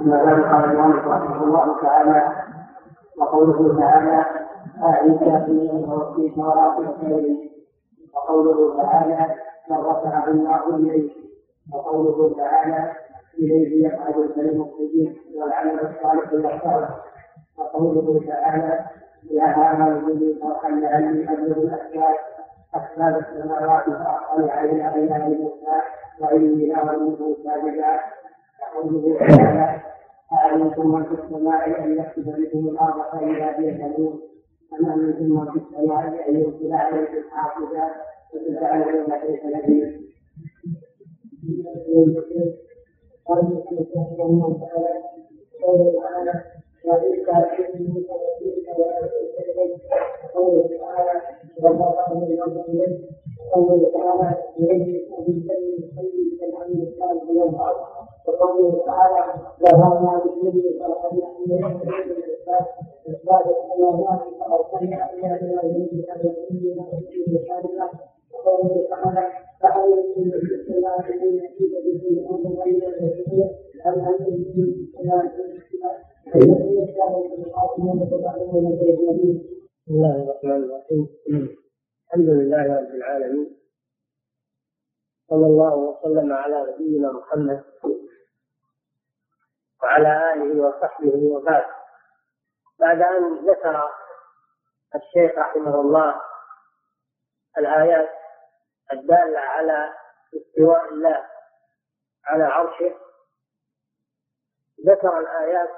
أما بعد قال المؤلف رحمه الله تعالى وقوله تعالى أعلي كافرين وفيك وراء الخير وقوله تعالى من رفعه الله إليه وقوله تعالى إليه يفعل الكلم الطيب والعمل الصالح يحفظه وقوله تعالى يا هذا به فرحا لعلي أبلغ الأسباب أسباب السماوات فأطلع إلى إله موسى وإني لأظنه ساجدا وقوله تعالى أعلمكم من في السماء أن يكتب بكم الأرض فإذا هي تموت أم أمنتم من في السماء أن يرسل عليكم حافظا فتجعلون كيف نذير قوله تعالى وإذ كافرين قوله تعالى من يوم قوله تعالى إليه بالسلم الخير كالعمل الصالح والأرض وقوله تعالى وهذا بالذي خلق من إثبات السماوات فأرسلنا إلى إليه كالذي وقوله تعالى فأول من السماء أن يأتيك به الأمر غير الكثير أم أن يأتيك السماء بسم الله الرحمن الرحيم الحمد لله رب العالمين. صلى الله وسلم على نبينا محمد وعلى آله وصحبه وبعد بعد أن ذكر الشيخ رحمه الله الآيات الدالة على استواء الله على عرشه ذكر الآيات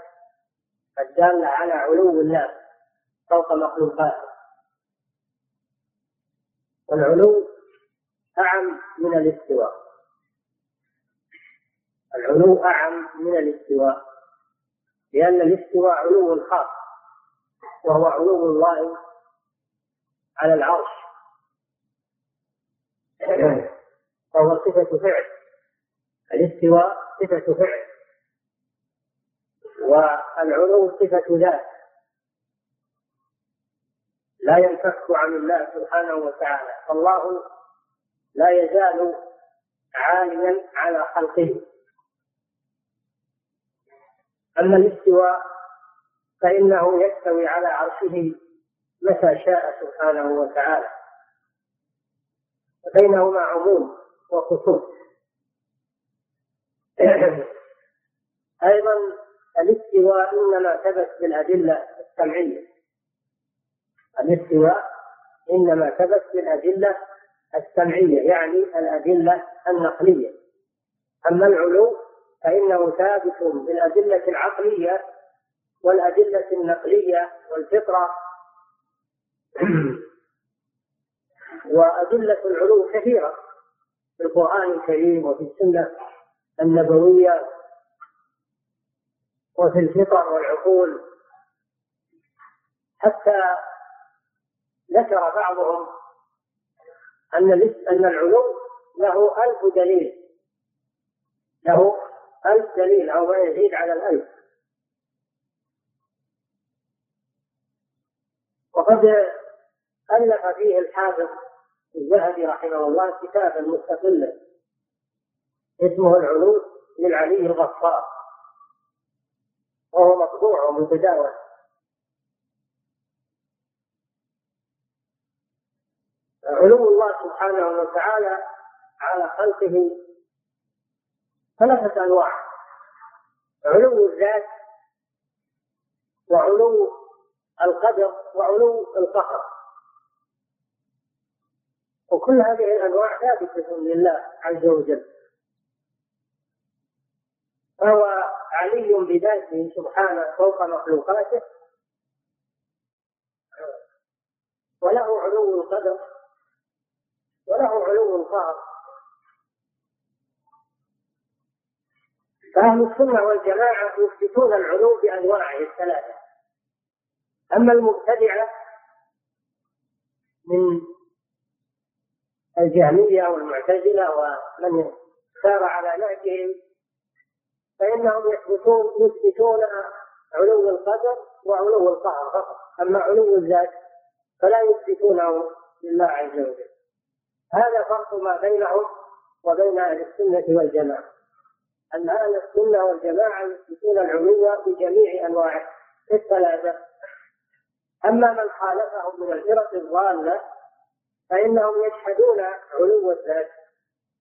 الدالة على علو الله فوق مخلوقاته. والعلو أعم من الاستواء. العلو أعم من الاستواء لأن الاستواء علو خاص وهو علو الله على العرش. وهو صفة فعل. الاستواء صفة فعل. والعلو صفة ذات. لا ينفك عن الله سبحانه وتعالى. فالله لا يزال عاليا على خلقه. أما الاستواء فإنه يستوي على عرشه متى شاء سبحانه وتعالى. بينهما عموم وخصوص أيضا الاستواء إنما ثبت بالأدلة السمعية. الاستواء إنما ثبت بالأدلة السمعية يعني الأدلة النقلية. أما العلو فإنه ثابت بالأدلة العقلية والأدلة النقلية والفطرة. وأدلة العلو كثيرة في القرآن الكريم وفي السنة النبوية وفي الفطر والعقول. حتى ذكر بعضهم أن أن العلو له ألف دليل له ألف دليل أو ما يزيد على الألف. وقد ألف فيه الحافظ الذهبي رحمه الله كتابا مستقلا. اسمه العلو للعلي الغفار. وهو مطبوع ومتداول علو الله سبحانه وتعالى على خلقه ثلاثة أنواع. علو الذات وعلو القدر وعلو القهر وكل هذه الأنواع ثابتة لله عز وجل. فهو علي بذاته سبحانه فوق مخلوقاته. وله علو القدر وله علو القهر فأهل السنة والجماعة يثبتون العلو بأنواعه الثلاثة. أما المبتدعة من الجهمية والمعتزلة ومن سار على نهجهم فإنهم يثبتون يثبتون علو القدر وعلو القهر فقط. أما علو الذات فلا يثبتونه لله عز وجل. هذا فرق ما بينهم وبين أهل السنة والجماعة. أن أهل السنة والجماعة يثبتون العلو بجميع أنواعه في الثلاثة أما من خالفهم من الفرق الضالة فإنهم يجحدون علو الذات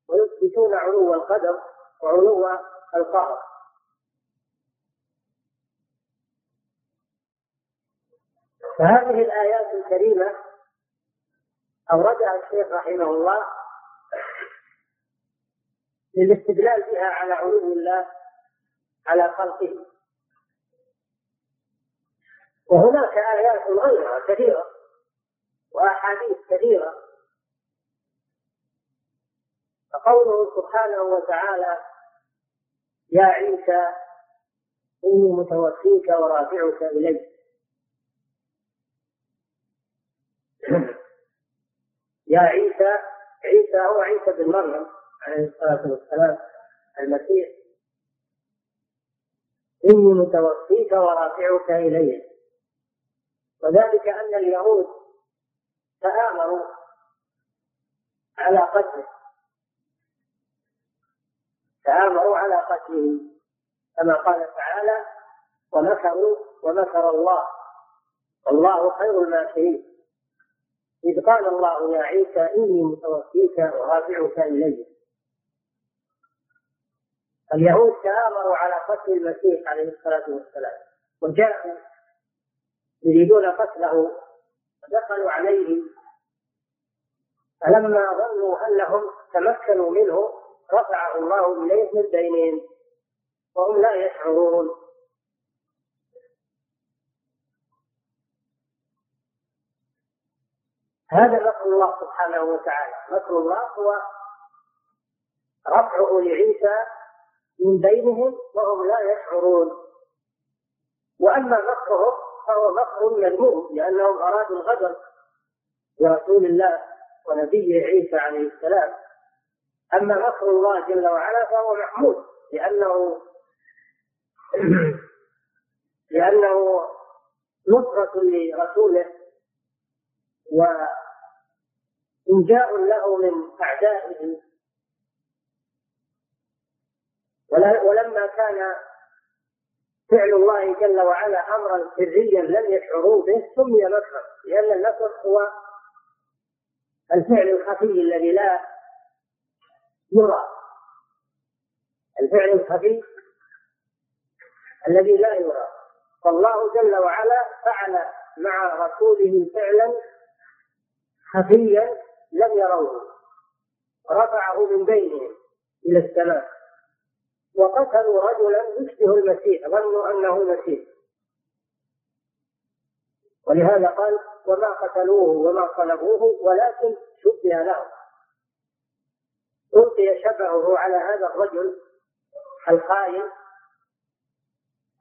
ويثبتون علو القدر وعلو القهر. فهذه الآيات الكريمة أوردها الشيخ رحمه الله للاستدلال بها على علو الله على خلقه. وهناك آيات غيرها كثيرة وأحاديث كثيرة. فقوله سبحانه وتعالى يا عيسى إني متوفيك ورافعك إلي يا عيسى عيسى هو عيسى بن مريم. عليه الصلاة والسلام المسيح إني متوفيك ورافعك إلي. وذلك أن اليهود تآمروا على قتله. تآمروا على قتله. كما قال تعالى ومكروا ومكر الله. والله خير الماكرين. إذ قال الله يا عيسى إني متوفيك ورافعك إلي. اليهود تآمروا على قتل المسيح عليه الصلاة والسلام. وجاءوا يريدون قتله ودخلوا عليه. فلما ظنوا أنهم تمكنوا منه رفعه الله إليه من بينهم. وهم لا يشعرون. هذا مكر الله سبحانه وتعالى. مكر الله هو رفعه لعيسى من بينهم وهم لا يشعرون. وأما مكرهم فهو مكر مذموم لأنهم أرادوا الغدر برسول الله ونبيه عيسى عليه السلام. أما مكر الله جل وعلا فهو محمود لأنه لأنه نصرة لرسوله. وإنجاء له من أعدائه ولما كان فعل الله جل وعلا أمرا سريا لم يشعروا به سمي مكرا لأن النصر هو الفعل الخفي الذي لا يرى. الفعل الخفي الذي لا يرى. فالله جل وعلا فعل مع رسوله فعلا خفيا لم يروه. رفعه من بينهم إلى السماء. وقتلوا رجلا يشبه المسيح ظنوا أنه المسيح ولهذا قال وما قتلوه وما صلبوه ولكن شبه لهم ألقي شبهه على هذا الرجل الخائن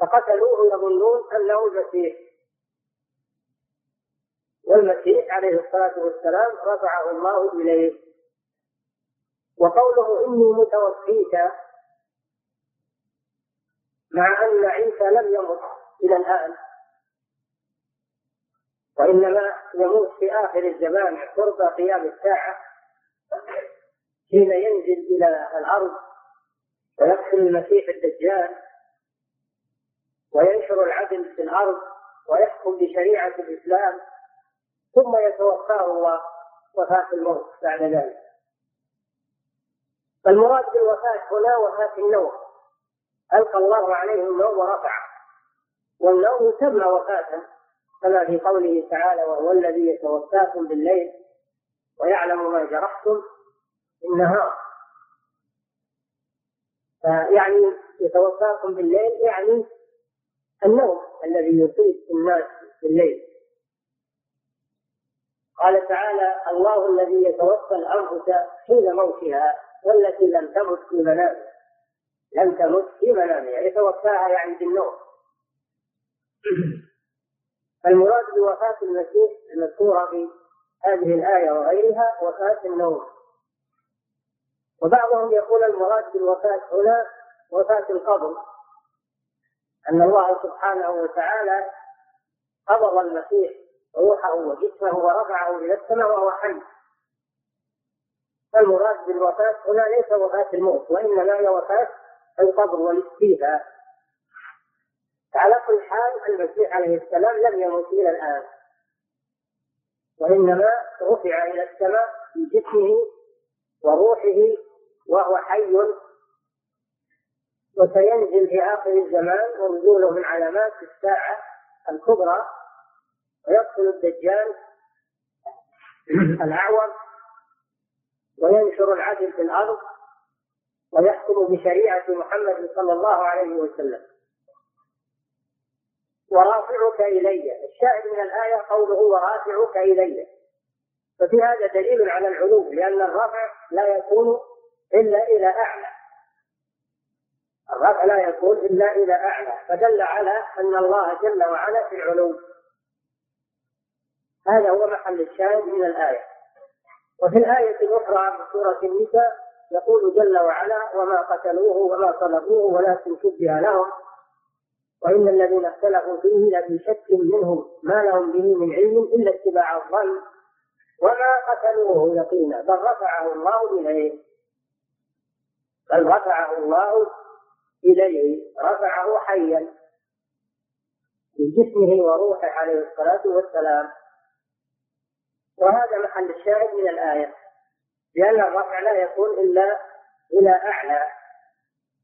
فقتلوه يظنون أنه المسيح. والمسيح عليه الصلاة والسلام رفعه الله إليه. وقوله إني متوفيك مع أن عيسى لم يمت إلى الآن. وإنما يموت في آخر الزمان قرب قيام الساعة حين ينزل إلى الأرض ويقتل المسيح الدجال وينشر العدل في الأرض ويحكم بشريعة الإسلام ثم يتوفاه الله وفاة الموت بعد ذلك. فالمراد بالوفاة هنا وفاة النوم ألقى الله عليه النوم ورفعه. والنوم يسمى وفاة كما في قوله تعالى وهو الذي يتوفاكم بالليل ويعلم ما جرحتم النهار فيعني يتوفاكم بالليل يعني النوم الذي يصيب الناس بالليل. قال تعالى الله الذي يتوفى الأنفس حين موتها والتي لم تمت في منامها. لم تمت في منامها يتوفاها يعني بالنوم. المراد بوفاة المسيح المذكورة في هذه الآية وغيرها وفاة النوم. وبعضهم يقول المراد بالوفاة هنا وفاة القبر أن الله سبحانه وتعالى قبض المسيح روحه وجسمه ورفعه إلى السماء وهو حي. فالمراد بالوفاة هنا ليس وفاة الموت وإنما هي وفاة القبر والاستيفاء. على كل حال المسيح عليه السلام لم يمت إلى الآن. وإنما رفع إلى السماء بجسمه وروحه وهو حي. وسينزل في آخر الزمان ونزوله من علامات الساعة الكبرى. ويقتل الدجال الأعور. وينشر العدل في الأرض. ويحكم بشريعة محمد صلى الله عليه وسلم. ورافعك إلي. الشاهد من الآية قوله ورافعك إلي. ففي هذا دليل على العلو لأن الرفع لا يكون إلا إلى أعلى. الرفع لا يكون إلا إلى أعلى. فدل على أن الله جل وعلا في العلو. هذا هو محل الشاهد من الآية. وفي الآية الأخرى في سورة النساء يقول جل وعلا وما قتلوه وما صلبوه ولكن شبه لهم. وإن الذين اختلفوا فيه لفي شك منهم ما لهم به من علم إلا اتباع الظن. وما قتلوه يقينا بل رفعه الله إليه. بل رفعه الله إليه رفعه حيا. بجسمه وروحه عليه الصلاة والسلام. وهذا محل الشاهد من الآية. لأن الرفع لا يكون إلا إلى أعلى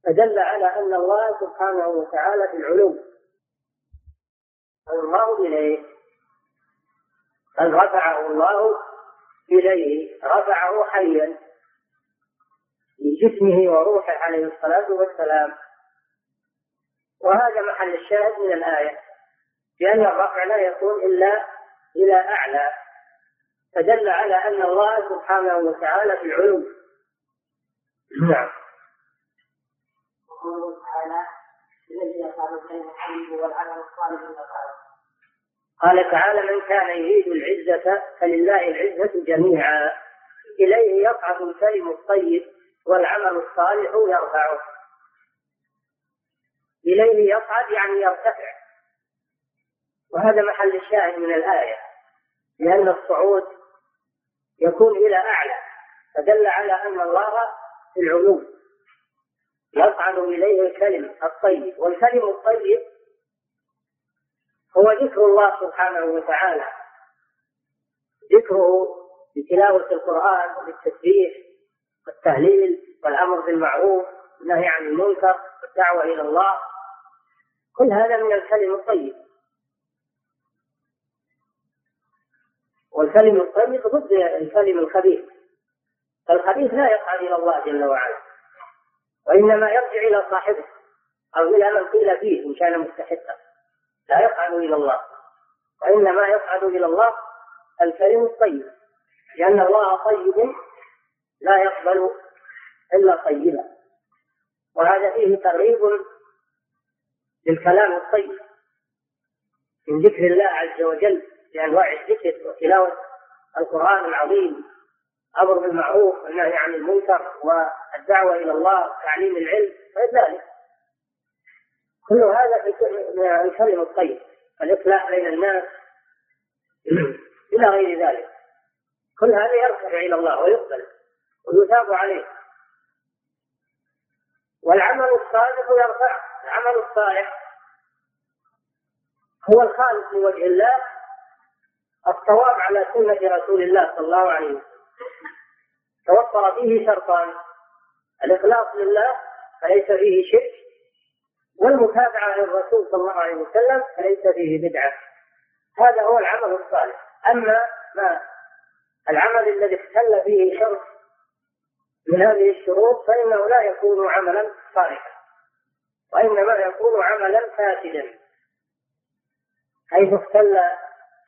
فدل على أن الله سبحانه وتعالى في العلو الله إليه بل رفعه الله إليه رفعه حيا بجسمه وروحه عليه الصلاة والسلام. وهذا محل الشاهد من الآية لأن الرفع لا يكون إلا إلى أعلى. فدل على أن الله سبحانه وتعالى في العلو نعم. تعالى الذي يفعل الخير والعمل الصالح قال تعالى من كان يريد العزة فلله العزة جميعا. إليه يصعد الكلم الطيب والعمل الصالح يرفعه. إليه يصعد يعني يرتفع. وهذا محل الشاهد من الآية لأن الصعود يكون إلى أعلى فدل على أن الله في العلو يصعد إليه الكلم الطيب والكلم الطيب هو ذكر الله سبحانه وتعالى. ذكره بتلاوة القرآن بالتسبيح والتهليل والأمر بالمعروف والنهي عن المنكر والدعوة إلى الله كل هذا من الكلم الطيب. والكلم الطيب ضد الكلم الخبيث. فالخبيث لا يصعد إلى الله جل وعلا وإنما يرجع إلى صاحبه أو إلى من قيل فيه إن كان مستحقا. لا يصعد إلى الله وإنما يصعد إلى الله الكلم الطيب لأن الله طيب لا يقبل إلا طيبا. وهذا فيه ترغيب للكلام الطيب من ذكر الله عز وجل. بأنواع الذكر وتلاوة القرآن العظيم أمر بالمعروف والنهي عن المنكر والدعوة إلى الله تعليم العلم غير ذلك. كل هذا في الكلم الطيب الإصلاح بين الناس إلى غير ذلك. كل هذا يرفع إلى الله ويقبل ويثاب عليه. والعمل الصالح يرفع العمل الصالح هو الخالص لوجه الله الصواب على سنة رسول الله صلى الله عليه وسلم. توفر فيه شرطان الإخلاص لله فليس فيه شرك والمتابعة للرسول صلى الله عليه وسلم فليس فيه بدعة. هذا هو العمل الصالح. أما ما العمل الذي اختل فيه شرط من هذه الشروط فإنه لا يكون عملا صالحا وإنما يكون عملا فاسدا حيث اختل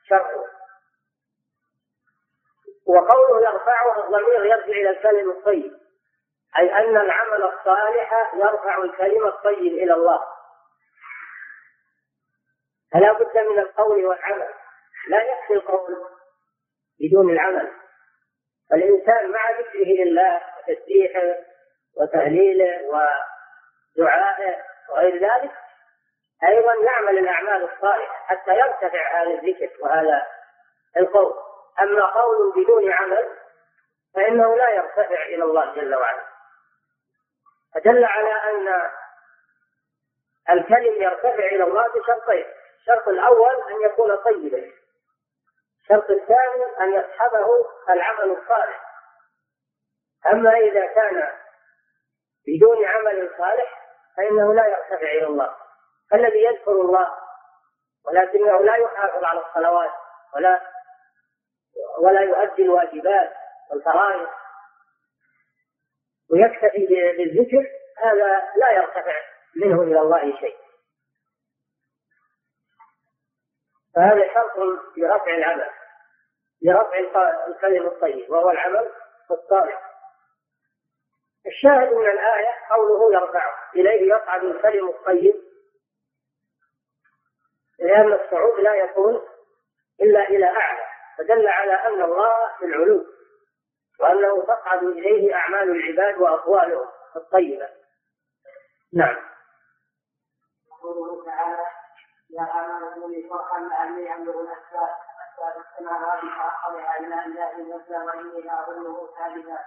شرطه. وقوله يرفعها الضمير يرجع إلى الكلم الطيب. أي أن العمل الصالح يرفع الكلمة الطيب إلى الله. فلا بد من القول والعمل. لا يكفي القول بدون العمل. فالإنسان مع ذكره لله وتسبيحه وتهليله ودعائه وغير ذلك أيضا يعمل الأعمال الصالحة حتى يرتفع هذا الذكر وهذا القول. أما قول بدون عمل فإنه لا يرتفع إلى الله جل وعلا. فدل على أن الكلم يرتفع إلى الله بشرطين. الشرط الأول أن يكون طيبا. الشرط الثاني أن يصحبه العمل الصالح. أما إذا كان بدون عمل صالح فإنه لا يرتفع إلى الله. الذي يذكر الله ولكنه لا يحافظ على الصلوات ولا ولا يؤدي الواجبات والفرائض. ويكتفي بالذكر هذا لا يرتفع منه إلى الله شيء. فهذا شرط لرفع العمل لرفع الكلم الطيب وهو العمل الصالح. الشاهد من الآية قوله يرفعه إليه يصعد الكلم الطيب. لأن الصعود لا يكون إلا إلى أعلى. فدل على أن الله في العلو وأنه تصعد إليه أعمال العباد وأقوالهم الطيبة. نعم. يقول تعالى يا آمنوا بي فرحا لعلي الأسباب أسباب السماوات إلى وإني لأظنه كاذبا.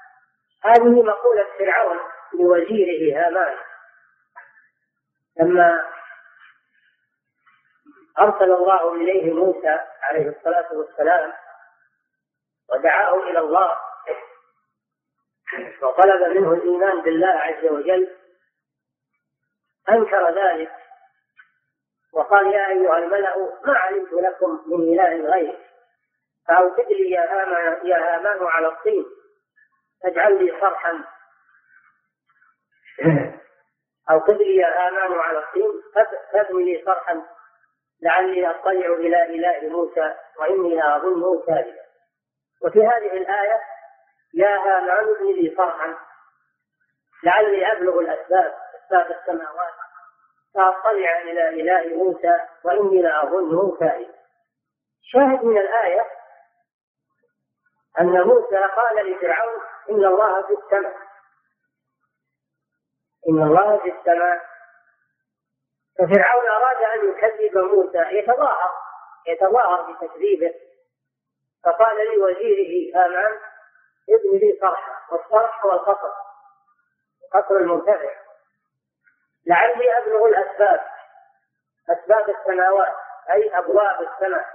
هذه مقولة فرعون لوزيره هامان. لما أرسل الله إليه موسى عليه الصلاة والسلام ودعاه إلى الله وطلب منه الإيمان بالله عز وجل. أنكر ذلك وقال يا أيها الملأ ما علمت لكم من إله غيري؟ فأوقد لي يا هامان يا هامان على الطين. اجعل لي صرحا. أوقد لي يا هامان على الطين. فابني لي صرحا. لعلي أطلع إلى إله موسى وإني لأظنه كاذبا. وفي هذه الآية يا هامان ابن لي صرحا لعلي أبلغ الأسباب أسباب السماوات. فأطلع إلى إله موسى وإني لأظنه كاذبا. شاهد من الآية أن موسى قال لفرعون إن الله في السماء. إن الله في السماء. ففرعون أراد أن يكذب موسى يتظاهر يتظاهر بتكذيبه. فقال لوزيره هامان ابن لي صرحا والصرح هو القصر قصر المرتفع لعلي أبلغ الأسباب أسباب السماوات أي أبواب السماء.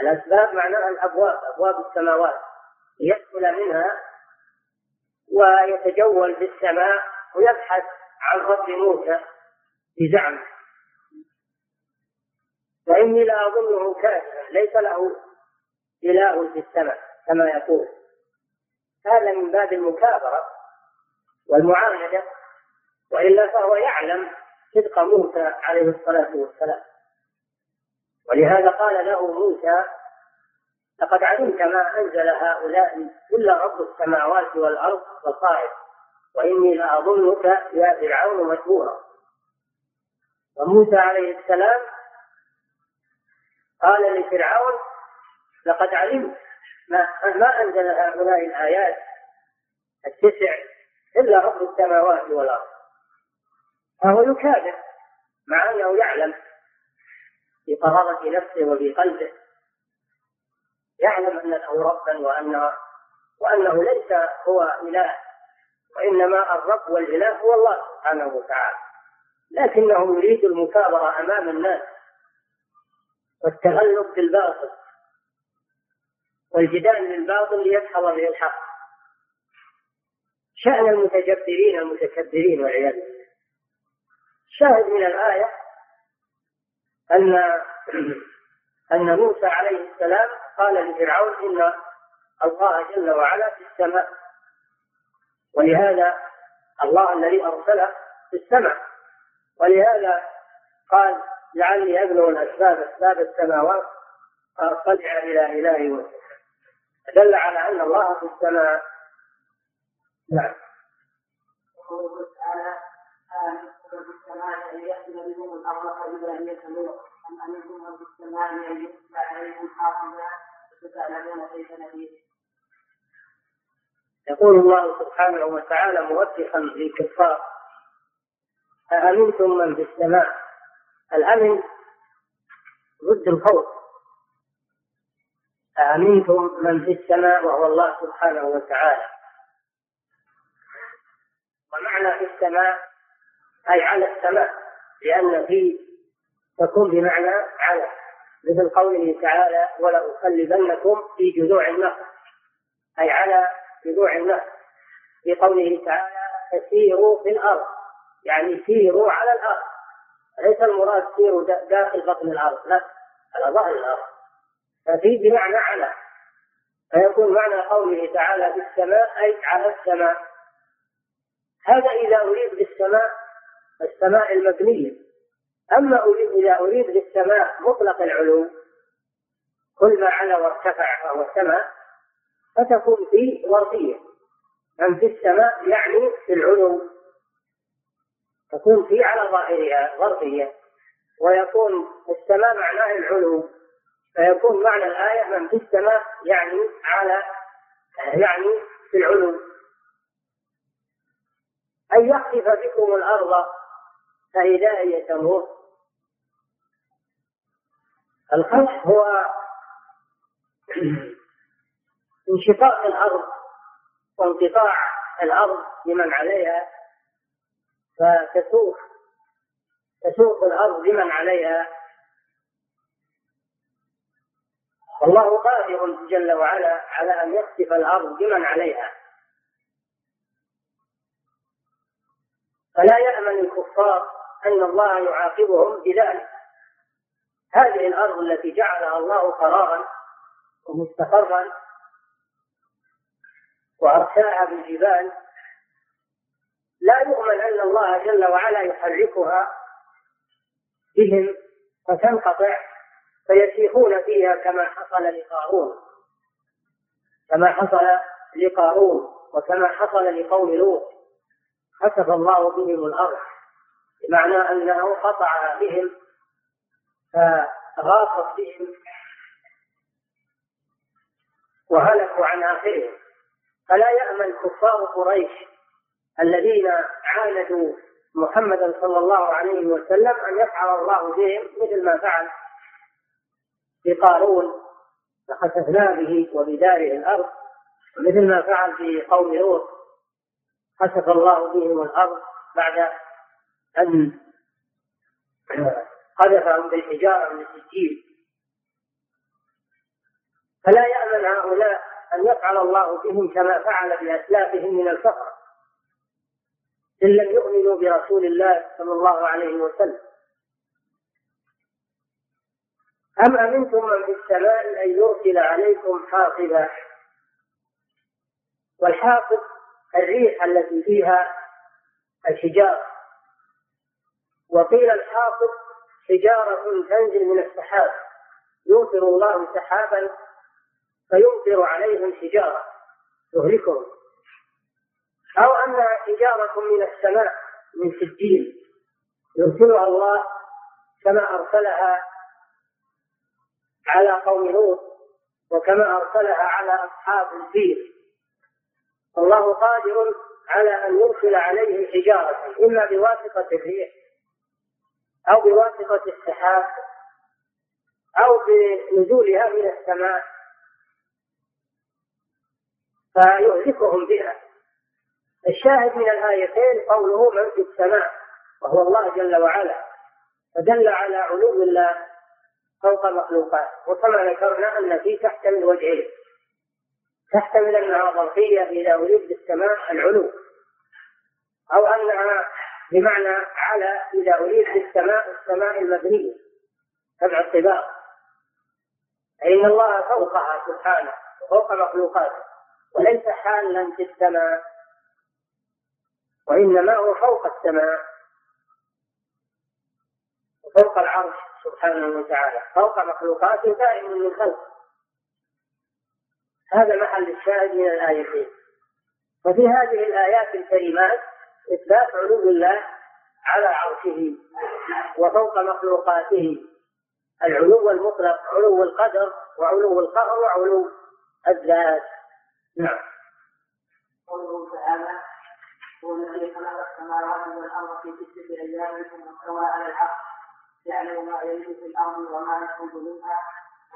الأسباب معناها الأبواب أبواب السماوات. ليدخل منها ويتجول في السماء ويبحث عن رب موسى. بزعمه فإني لا أظنه كافرا ليس له إله في السماء كما يقول. هذا من باب المكابرة والمعاندة وإلا فهو يعلم صدق موسى عليه الصلاة والسلام. ولهذا قال له موسى لقد علمت ما أنزل هؤلاء إلا رب السماوات والأرض بصائر وإني لأظنك يا فرعون مشهورا. وموسى عليه السلام قال لفرعون لقد علمت ما, ما أنزل هؤلاء الآيات التسع إلا رب السماوات والأرض. فهو يكابر مع أنه يعلم في قرارة نفسه وفي قلبه يعلم أن له ربا وأن وأنه ليس هو إله وإنما الرب والإله هو الله سبحانه وتعالى. لكنه يريد المكابرة أمام الناس والتغلب بالباطل والجدال بالباطل ليدحض به الحق. شأن المتجبرين المتكبرين والعياذ بالله. شاهد من الآية أن أن موسى عليه السلام قال لفرعون إن الله جل وعلا في السماء ولهذا الله الذي أرسله في السماء. ولهذا قال لعلي أبلغ الأسباب أسباب السماوات فأطلع إلى إله موسى دل على أن الله في السماء. نعم. وقوله تعالى أن بهم الأرض أم أن كيف يقول الله سبحانه وتعالى موبخا للكفار أأمنتم من في السماء؟ الأمن ضد الخوف أأمنتم من في السماء وهو الله سبحانه وتعالى. ومعنى في السماء أي على السماء لأن في تكون بمعنى على. مثل قوله تعالى ولأصلبنكم في جذوع النخل أي على جذوع النخل. في قوله تعالى فسيروا في الأرض يعني سيروا على الأرض. ليس المراد سيروا داخل بطن الأرض لا على ظهر الأرض. ففي بمعنى على فيكون معنى قوله تعالى في السماء أي على السماء. هذا إذا أريد بالسماء السماء المبنية. أما أريد إذا أريد بالسماء مطلق العلو كل ما علا وارتفع فهو سماء فتكون في ظرفية أم في السماء يعني في العلو. تكون في على ظاهرها ظرفية. ويكون السماء معناه العلو. فيكون معنى الآية من في السماء يعني على يعني في العلو. أن يخسف بكم الأرض فإذا هي تموت الخسف هو انشقاق الأرض وانقطاع الأرض لمن عليها فتسوق. تسوق الأرض لمن عليها. والله قادر جل وعلا على أن يخسف الأرض بمن عليها. فلا يأمن الكفار أن الله يعاقبهم بذلك. هذه الأرض التي جعلها الله قرارا ومستقرا وأرساها بالجبال لا يؤمن أن الله جل وعلا يحركها بهم فتنقطع فيسيحون فيها كما حصل لقارون. كما حصل لقارون وكما حصل لقوم لوط. خسف الله بهم الأرض بمعنى أنه قطع بهم فغاصت بهم وهلكوا عن آخرهم. فلا يأمن كفار قريش الذين عاندوا محمدا صلى الله عليه وسلم أن يفعل الله بهم مثل ما فعل بقارون فخسفنا به وبداره الأرض مثل ما فعل في قوم لوط خسف الله بهم الأرض بعد أن قذفهم بالحجارة من السجيل. فلا يأمن هؤلاء أن يفعل الله بهم كما فعل بأسلافهم من الفقر. إن لم يؤمنوا برسول الله صلى الله عليه وسلم. أم أمنتم من في السماء أن يرسل عليكم حاصبا؟ والحاصب الريح التي فيها الحجارة وقيل الحاصب حجارة تنزل من السحاب. يمطر الله سحابا فيمطر عليهم حجارة تهلكهم أو أنها حجارة من السماء من سجين. يرسلها الله كما أرسلها على قوم لوط وكما أرسلها على أصحاب الفيل. الله قادر على أن يرسل عليهم حجارة إما بواسطة الريح أو بواسطة السحاب أو بنزولها من السماء. فيهلكهم بها. الشاهد من الآيتين قوله من في السماء وهو الله جل وعلا فدل على علو الله فوق مخلوقات. وكما ذكرنا أن في تحتمل وجهين تحتمل أنها ظرفية إذا أريد بالسماء العلو أو أنها بمعنى على إذا أريد بالسماء السماء المبنية سبع الطباق فإن الله فوقها سبحانه وفوق مخلوقاته وليس حالا في السماء. وإنما هو فوق السماء وفوق العرش سبحانه وتعالى فوق مخلوقاته دائم من خلق. هذا محل الشاهد من الآيتين. وفي هذه الآيات الكريمات إثبات علو الله على عرشه وفوق مخلوقاته. العلو المطلق علو القدر وعلو القهر وعلو الذات. نعم. هو الذي خلق السماوات والأرض في سته أيام ثم استوى على العرش يعلم ما يلج في الأرض وما يخرج منها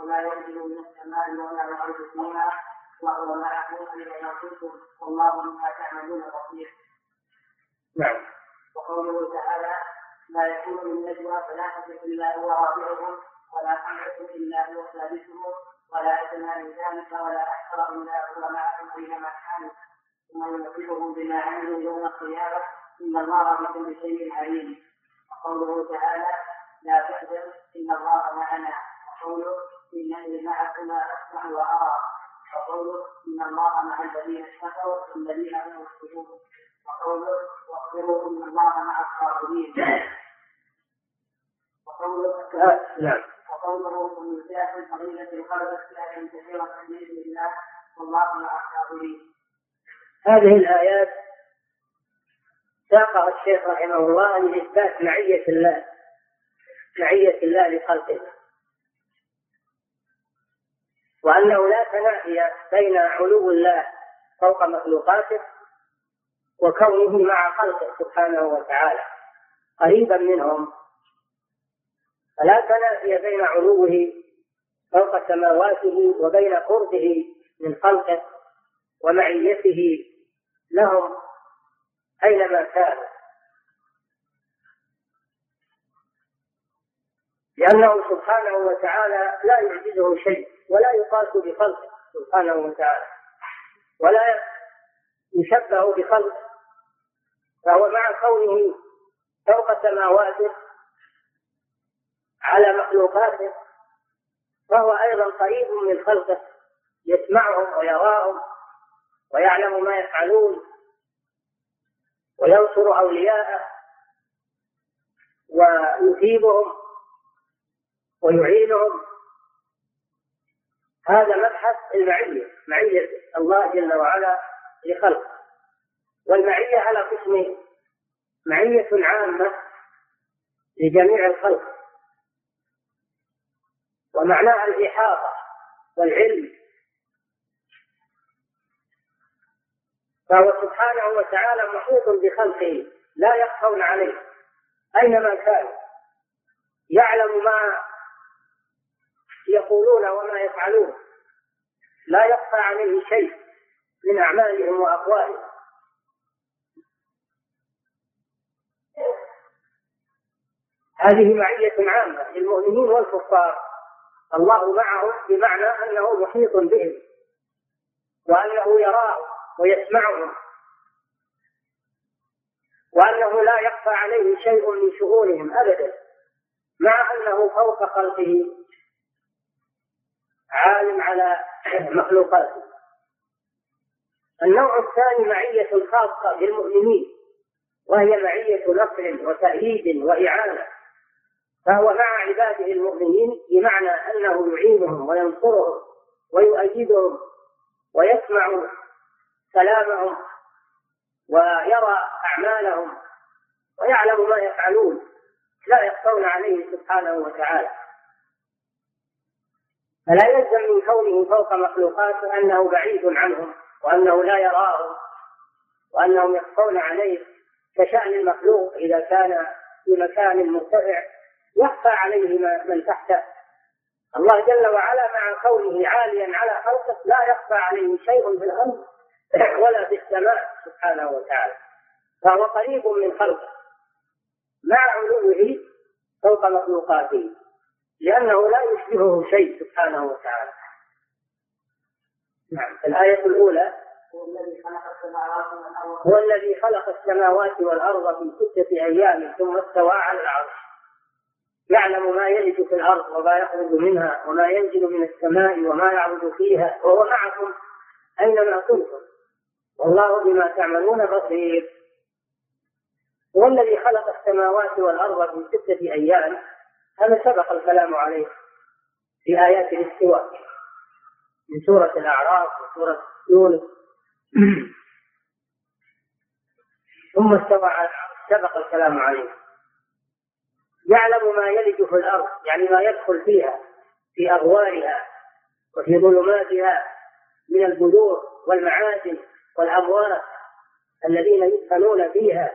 وما ينزل من السماء وما يعرج فيها وهو معكم اينما كنتم والله بما تعملون بصير. نعم. وقوله تعالى لا يكون من نجوى ثلاثة إلا هو رابعهم ولا خمسة إلا هو ثالثهم ولا أدنى من ذلك ولا أكثر إلا هو معهم أينما كانوا ثم ينبئهم بما عملوا يوم القيامة إن الله بكل شيء عليم. وقوله تعالى لا تحزن إن الله معنا. وقوله إنني معكما أسمع وأرى. وقوله إن الله مع الذين اتقوا والذين هم محسنون وقوله واخبروا إن الله مع الصابرين. وقوله نعم وقوله من جاء الفضيلة القلب سائل كثيرا بإذن الله والله مع الصابرين. هذه الآيات ساقها الشيخ رحمه الله لإثبات معية الله معية الله لخلقه. وأنه لا تنافي بين علو الله فوق مخلوقاته وكونه مع خلقه سبحانه وتعالى. قريبا منهم. فلا تنافي بين علوه فوق سماواته وبين قربه من خلقه ومعيته لهم أينما كانوا. لأنه سبحانه وتعالى لا يعجزه شيء ولا يقاس بخلقه سبحانه وتعالى ولا يشبه بخلقه. فهو مع كونه فوق سماواته على مخلوقاته فهو أيضا قريب من خلقه يسمعهم ويراهم. ويعلم ما يفعلون وينصر أولياءه ويثيبهم ويعينهم. هذا مبحث المعية معية الله جل وعلا لخلقه. والمعية على قسمين معية عامة لجميع الخلق. ومعناها الإحاطة والعلم فهو سبحانه وتعالى محيط بخلقه لا يخفون عليه. أينما كانوا يعلم ما يقولون وما يفعلون لا يخفى عليه شيء من أعمالهم وأقوالهم. هذه معية عامة للمؤمنين والكفار. الله معهم بمعنى أنه محيط بهم وأنه يراهم ويسمعهم. وأنه لا يخفى عليه شيء من شؤونهم أبدا مع أنه فوق خلقه عالم على مخلوقاته. النوع الثاني معية خاصة بالمؤمنين وهي معية نصر وتأييد وإعانة. فهو مع عباده المؤمنين بمعنى أنه يعينهم وينصرهم ويؤيدهم ويسمع كلامهم ويرى أعمالهم ويعلم ما يفعلون لا يخفون عليه سبحانه وتعالى. فلا يلزم من كونه فوق مخلوقاته أنه بعيد عنهم وأنه لا يراهم وأنهم يخفون عليه كشأن المخلوق إذا كان في مكان مرتفع يخفى عليه من تحته. الله جل وعلا مع كونه عاليا على خلقه لا يخفى عليه شيء في الأرض ولا في السماء سبحانه وتعالى فهو قريب من خلقه مع علوه فوق مخلوقاته لأنه لا يشبهه شيء سبحانه وتعالى. نعم الآية الأولى هو الذي خلق السماوات والأرض في ستة أيام ثم استوى على العرش. يعلم ما يلج في الأرض وما يخرج منها وما ينزل من السماء وما يعرض فيها وهو معكم أينما كنتم. والله بما تعملون بصير. هو الذي خلق السماوات والأرض في ستة أيام هذا سبق الكلام عليه في آيات الاستواء. من سورة الأعراف وسورة يونس. ثم استوى على سبق الكلام عليه. يعلم ما يلج في الأرض يعني ما يدخل فيها في أغوارها وفي ظلماتها من البذور والمعادن والأموات الذين يدفنون فيها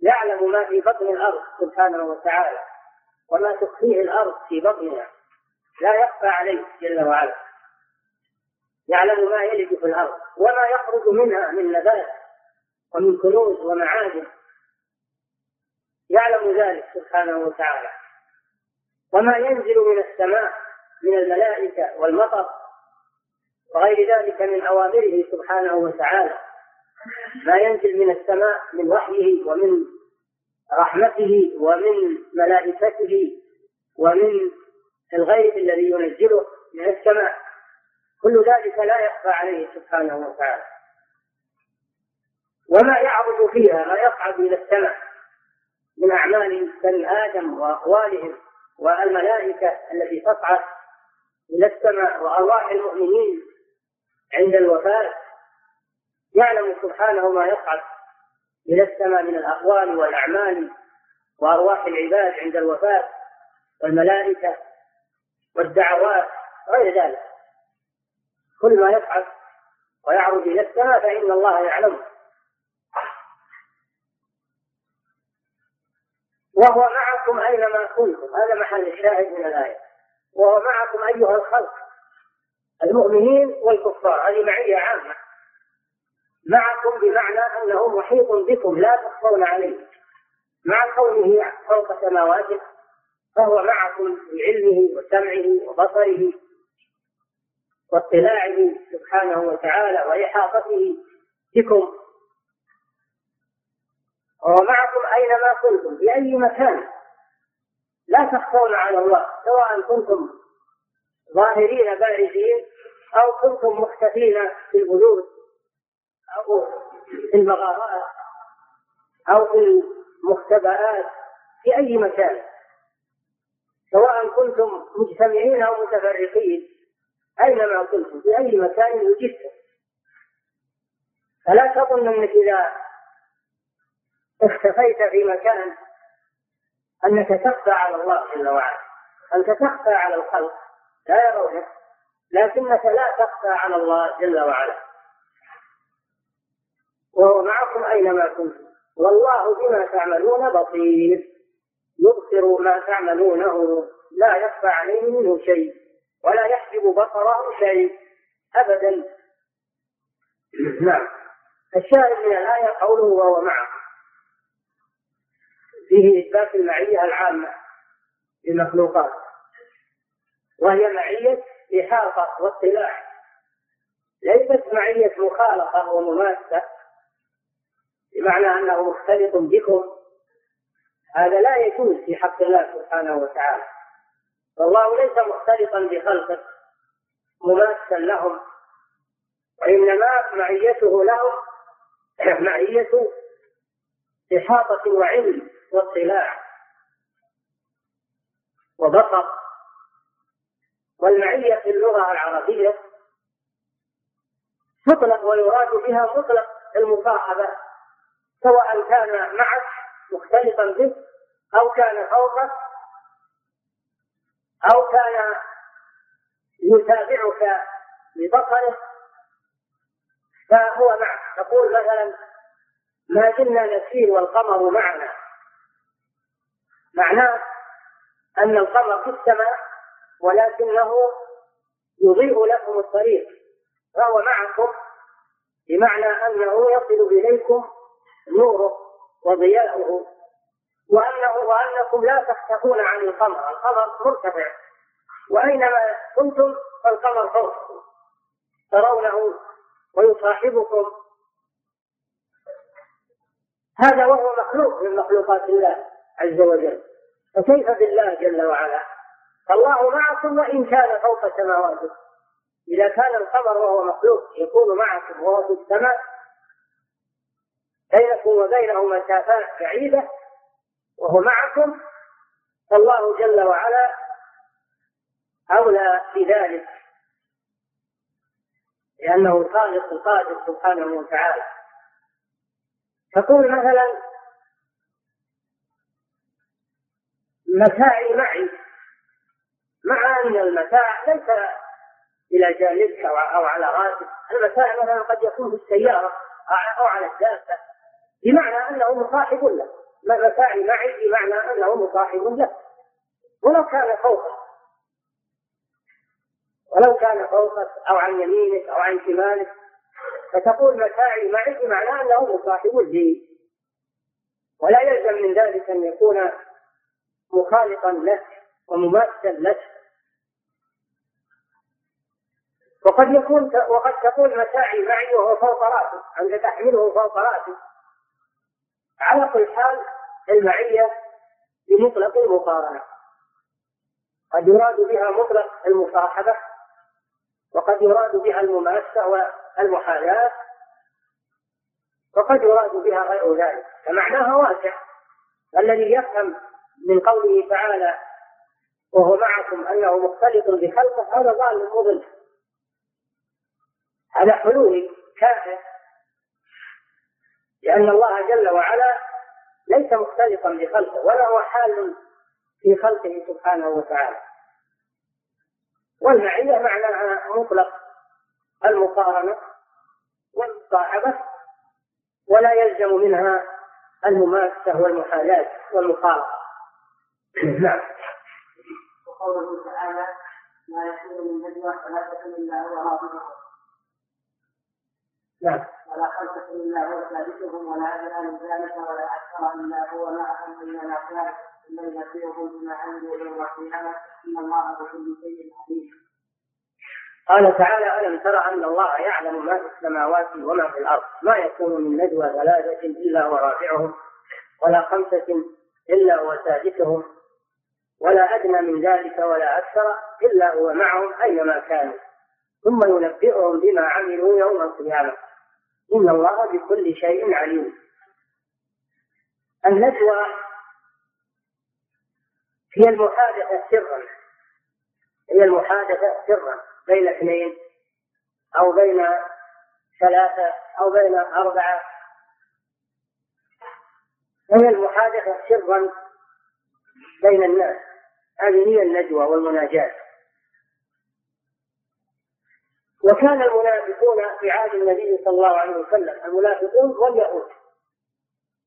يعلم ما في بطن الأرض سبحانه وتعالى وما تخفيه الأرض في بطنها. لا يخفى عليه جل وعلا. يعلم ما يلج في الأرض وما يخرج منها من نبات ومن كنوز ومعادن. يعلم ذلك سبحانه وتعالى. وما ينزل من السماء من الملائكة والمطر وغير ذلك من أوامره سبحانه وتعالى. ما ينزل من السماء من وحيه ومن رحمته ومن ملائكته ومن الغيب الذي ينزله من السماء. كل ذلك لا يخفى عليه سبحانه وتعالى. وما يعرض فيها ما يصعد إلى السماء من أعمال بني آدم وأقوالهم والملائكة التي تصعد إلى السماء وأرواح المؤمنين عند الوفاة يعلم سبحانه ما يصعد إلى السماء من الأقوال والأعمال وأرواح العباد عند الوفاة والملائكة والدعوات غير ذلك. كل ما يفعل ويعرج إلى السماء فإن الله يعلمه وهو معكم أينما كنتم. هذا محل الشاهد من الآية. وهو معكم أيها الخلق. المؤمنين والكفار هذه معية عامة. معكم بمعنى أنه محيط بكم لا تخفون عليه. مع كونه فوق سماواته فهو معكم بعلمه وسمعه وبصره واطلاعه سبحانه وتعالى وإحاطته بكم. وهو معكم أينما كنتم في أي مكان. لا تخفون على الله سواء كنتم ظاهرين بارزين أو كنتم مختفين في البيوت أو في المغارات أو في المختبئات في أي مكان. سواء كنتم مجتمعين أو متفرقين أينما كنتم في أي مكان وجدتم. فلا تظن أنك إذا اختفيت في مكان أنك تخفى على الله جل وعلا أنت تخفى على الخلق. لا يرونك لكنك لا تخفى على الله جل وعلا. وهو معكم أينما كنتم. والله بما تعملون بصير. يبصر ما تعملونه. لا يخفى عليه منه شيء. ولا يحجب بصره شيء. أبدا. نعم. الشاهد من الآية قوله وهو معكم. فيه إثبات المعية العامة للمخلوقات. وهي معية إحاطة واطلاع. ليست معية مخالطة ومماسة بمعنى أنه مختلط بكم. هذا لا يجوز في حق الله سبحانه وتعالى. والله ليس مختلطا بخلقه مماسا لهم. وإنما معيته لهم معية إحاطة وعلم واطلاع. وبصر. والمعية في اللغة العربية تطلق ويراد بها مطلق المصاحبة سواء كان معك مختلطا بك أو كان فوقك أو كان يتابعك ببصره فهو معك. تقول مثلا ما زلنا نسير والقمر معنا. معناه أن القمر في السماء ولكنه يضيء لكم الطريق فهو معكم بمعنى أنه يصل إليكم نوره وضياؤه وأنه وأنكم لا تختفون عن القمر، القمر مرتفع وأينما كنتم فالقمر فوقكم ترونه ويصاحبكم. هذا وهو مخلوق من مخلوقات الله عز وجل فكيف بالله جل وعلا؟ فالله معكم وإن كان فوق سماواته إذا كان القمر وهو مخلوق يكون معكم وهو في السماء. بينكم وبينه مسافات بعيدة وهو معكم. فالله جل وعلا أولى بذلك. لأنه الخالق القادر سبحانه وتعالى. تقول مثلا متاعي معي. مع أن المتاع ليس إلى جانبك أو على رأسك. المتاع مثلا قد يكون في السيارة أو على الدابة. بمعنى أنه مصاحب له. متاعي معي بمعنى أنه مصاحب له. ولو كان فوقك. ولو كان فوقك أو عن يمينك أو عن شمالك. فتقول متاعي معي بمعنى أنه مصاحب لي. ولا يلزم من ذلك أن يكون مخالطا له. ومماثل له وقد يكون وقد تكون مساعي معي وهو فوق راسه أنت تحمله فوق راسه على كل حال المعية بمطلق المقارنة قد يراد بها مطلق المصاحبة وقد يراد بها المماسة والمحاذاة وقد يراد بها غير ذلك. فمعناها واسع الذي يفهم من قوله تعالى وهو معكم أنه مختلط بخلقه هذا ضال مضل. هذا حلول كافر. لأن الله جل وعلا ليس مختلطا بخلقه ولا هو حال في خلقه سبحانه وتعالى. والمعية معناها مطلق المقارنة والمصاحبة ولا يلزم منها المماسة والمحاذاة والمقارنة نعم. وقوله تعالى لا يكون من نجوى ثلاثة إلا هو رابطهم. نعم ولا خمسة إلا هو ثالثهم ولا أدنى من ذلك ولا أكثر إلا هو معهم إنما كان إلا ينبئهم بما عملوا يوم القيامة إن الله بكل شيء عليم. قال تعالى ألم تر أن الله يعلم ما في السماوات وما في الأرض؟ ما يكون من نجوى ثلاثة إلا هو رافعهم ولا خمسة إلا هو سادسهم ولا أدنى من ذلك ولا أكثر إلا هو معهم أينما كانوا. ثم ينبئهم بما عملوا يوم القيامة. إن الله بكل شيء عليم. النجوى هي المحادثة سرا. هي المحادثة سرا بين اثنين أو بين ثلاثة أو بين أربعة. هي المحادثة سرا بين الناس. هذه هي النجوى والمناجاة. وكان المنافقون في عهد النبي صلى الله عليه وسلم المنافقون واليهود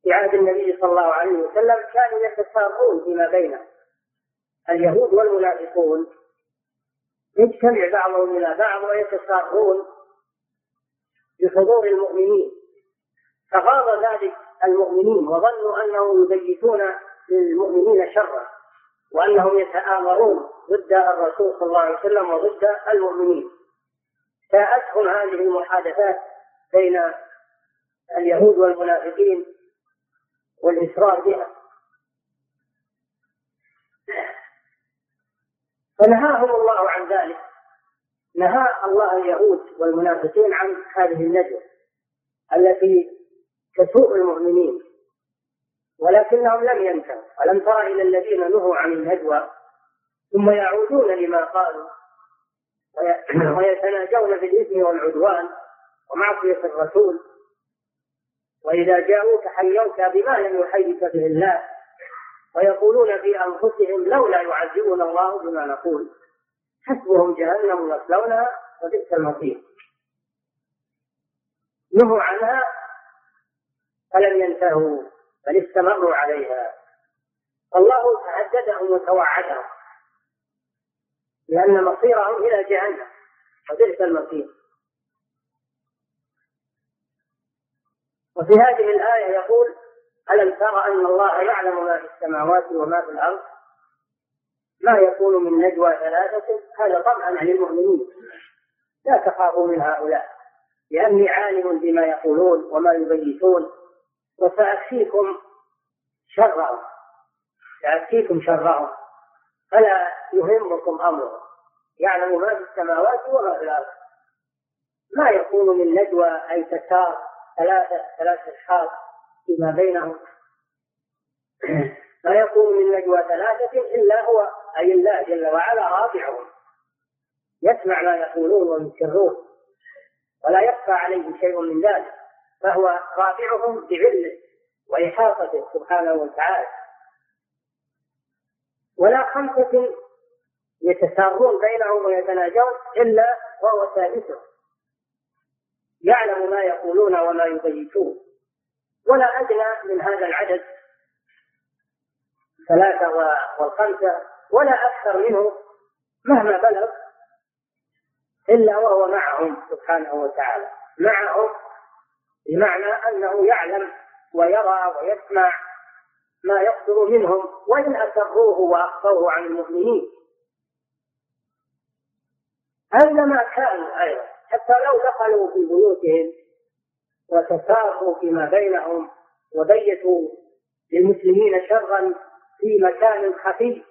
في عهد النبي صلى الله عليه وسلم كانوا يتسارون فيما بينهم. اليهود والمنافقون يجتمع بعضهم إلى بعض ويتسارون بحضور المؤمنين. فغاض ذلك المؤمنين وظنوا أنهم يبيتون للمؤمنين شرا. وأنهم يتآمرون ضد الرسول صلى الله عليه وسلم وضد المؤمنين. جاءتهم هذه المحادثات بين اليهود والمنافقين والإصرار بها. فنهاهم الله عن ذلك. نهى الله اليهود والمنافقين عن هذه الندوة التي تسوء المؤمنين. ولكنهم لم ينتهوا ألم تر إلى الذين نهوا عن الندوة ثم يعودون لما قالوا؟ ويتناجون بالإثم والعدوان ومعصية الرسول. وإذا جاءوك حيوك بما لم يحيك به الله. ويقولون في أنفسهم لولا يعذبنا الله بما نقول. حسبهم جهنم يصلونها وبئس المصير. نهوا عنها فلم ينتهوا. بل استمروا عليها. الله تهددهم وتوعدهم لأن مصيرهم إلى جهنم وبئس المصير. وفي هذه الآية يقول ألم تر أن الله يعلم ما في السماوات وما في الأرض؟ ما يكون من نجوى ثلاثة؟ هذا طمعا للمؤمنين لا تخافوا من هؤلاء لأني عالم بما يقولون وما يبيتون. وسأكفيكم شرهم. سأكفيكم شرهم. فلا يهمكم أمره يعلم ما في السماوات وما في الأرض. ما يكون من نجوى أي تسار ثلاثة ثلاثة أشخاص فيما بينهم. ما يكون من نجوى ثلاثة إلا هو أي الله جل وعلا رافعهم. يسمع ما يقولون ويسرون ولا يخفى عليه شيء من ذلك. فهو رافعهم بعلمه وإحاطته سبحانه وتعالى. ولا خمسة يتسارون بينهم ويتناجون إلا وهو ثالثهم يعلم ما يقولون وما يبيتون. ولا أدنى من هذا العدد ثلاثة والخمسة ولا أكثر منه مهما بلغ إلا وهو معهم سبحانه وتعالى. معهم بمعنى أنه يعلم ويرى ويسمع ما يصدر منهم وإن أسروه وأخفوه عن المؤمنين. أينما كانوا أيضا حتى لو دخلوا في بيوتهم وتساروا فيما بينهم وبيتوا للمسلمين شرا في مكان خفي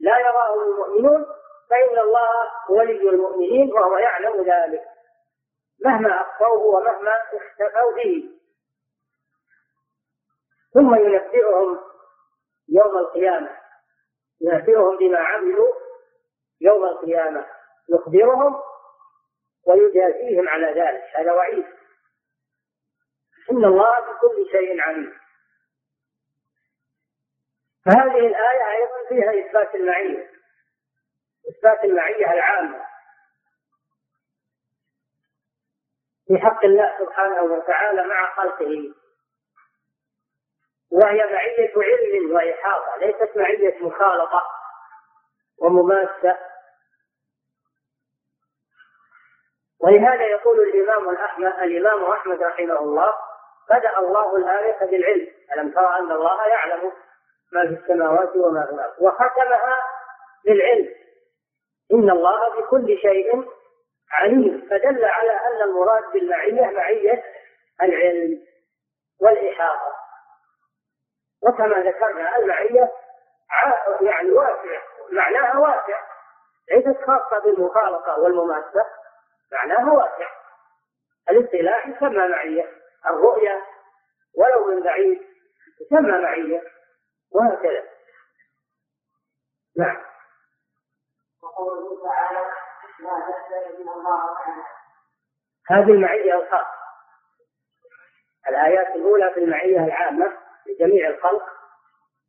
لا يراه المؤمنون فإن الله ولي المؤمنين وهو يعلم ذلك. مهما أخفوه ومهما اختفوا به. ثم ينبئهم يوم القيامة. ينبئهم بما عملوا يوم القيامة. يخبرهم ويجازيهم على ذلك. هذا وعيد. إن الله بكل شيء عليم. فهذه الآية أيضا فيها إثبات المعية. إثبات المعية العامة. في حق الله سبحانه وتعالى مع خلقه. وهي معية علم وإحاطة ليست معية مخالطة ومماسة. ولهذا يقول الإمام الأحمد الإمام أحمد رحمه الله بدأ الله الآية بالعلم. ألم ترى أن الله يعلم ما في السماوات وما في الأرض؟ وختمها بالعلم. إن الله بكل شيء عليم فدل على أن المراد بالمعية معية العلم والإحاطة وكما ذكرنا المعية يعني واسع معناها واسع. ليست خاصة بالمخالطة والمماسة معناها واسع. الاصطلاح يسمى معية الرؤية ولو من بعيد تسمى معية وهكذا. نعم. وقوله تعالى هذه المعية الخاصة الآيات الأولى في المعية العامة لجميع الخلق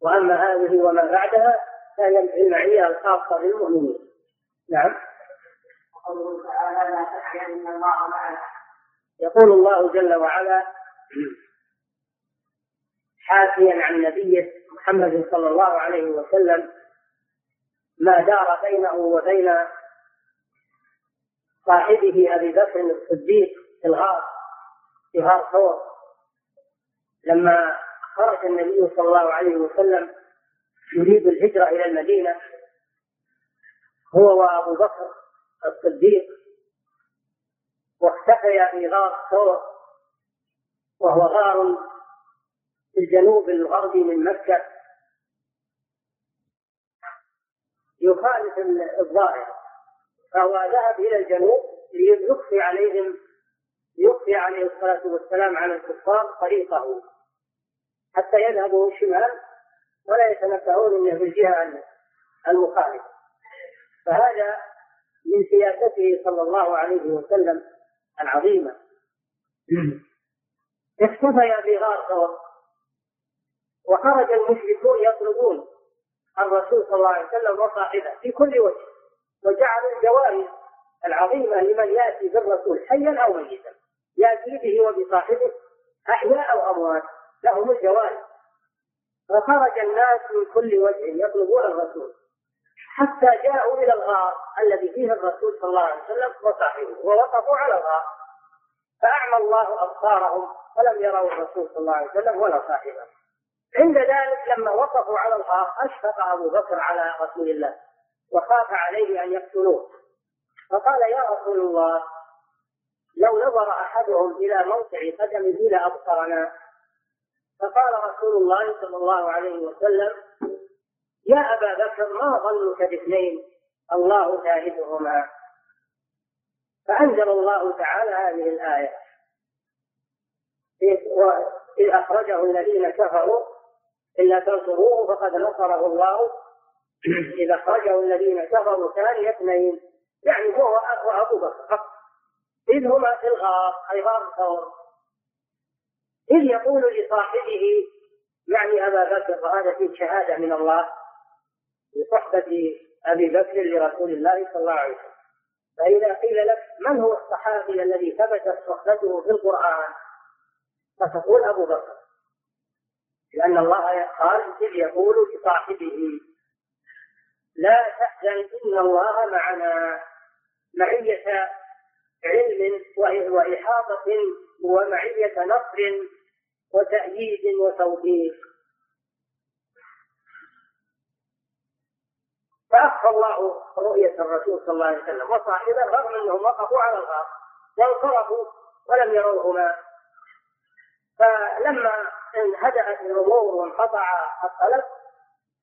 وأما هذه وما بعدها فهي في المعية الخاصة بالمؤمنين. نعم. يقول الله جل وعلا حاكيا عن نبيه محمد صلى الله عليه وسلم ما دار بينه وبين صاحبه أبي بكر الصديق في الغار في غار ثور. لما خرج النبي صلى الله عليه وسلم يريد الهجرة إلى المدينة هو وأبو بكر الصديق واختفيا في غار ثور وهو غار في الجنوب الغربي من مكة. يخالف الظاهر. فهو ذهب إلى الجنوب ليخفي عليهم يخفي عليه الصلاة والسلام على الكفار طريقه. حتى يذهبوا الشمال ولا يتنبهون انه في الجهه المخالفة. فهذا من سياسته صلى الله عليه وسلم العظيمة. اختفي في غار ثور وخرج المشركون يطلبون الرسول صلى الله عليه وسلم وصاحبه في كل وجه. وجعلوا الجوائز العظيمة لمن يأتي بالرسول حيا أو ميتا. يأتي به وبصاحبه أحياء أو أموات. لهم الجوائز فخرج الناس من كل وجه يطلبون الرسول. حتى جاءوا إلى الغار الذي فيه الرسول صلى الله عليه وسلم وصاحبه ووقفوا على الغار. فأعمى الله أبصارهم فلم يروا الرسول صلى الله عليه وسلم ولا صاحبه. عند ذلك لما وقفوا على الغار أشفق أبو بكر على رسول الله. وخاف عليه أن يقتلوه. فقال يا رسول الله لو نظر أحدهم إلى موقع قدمه لأبصرنا. فقال رسول الله صلى الله عليه وسلم يا أبا بكر ما ظنك باثنين؟ الله ثالثهما فأنزل الله تعالى هذه الآية. إذ أخرجه الذين كفروا إلا تنصروه فقد نصره الله. إذا أخرجه الذين كفروا ثاني اثنين يعني هو وأبو بكر إذ هما في الغار أي غار ثور إذ يقول لصاحبه يعني أبا بكر وهذا فيه شهادة من الله بصحبة أبي بكر لرسول الله صلى الله عليه وسلم. فإذا قيل لك من هو الصحابي الذي ثبتت صحبته في القرآن؟ فتقول أبو بكر. لأن الله قال إذ يقول لصاحبه لا تحزن إن الله معنا. معية علم وإحاطة ومعية نصر وتأييد وتوفيق. فأخفى الله رؤية الرسول صلى الله عليه وسلم وصاحبه رغم أنهم وقفوا على الغار وانصرفوا ولم يروهما. فلما انهدأت الأمور وانقطع الطلب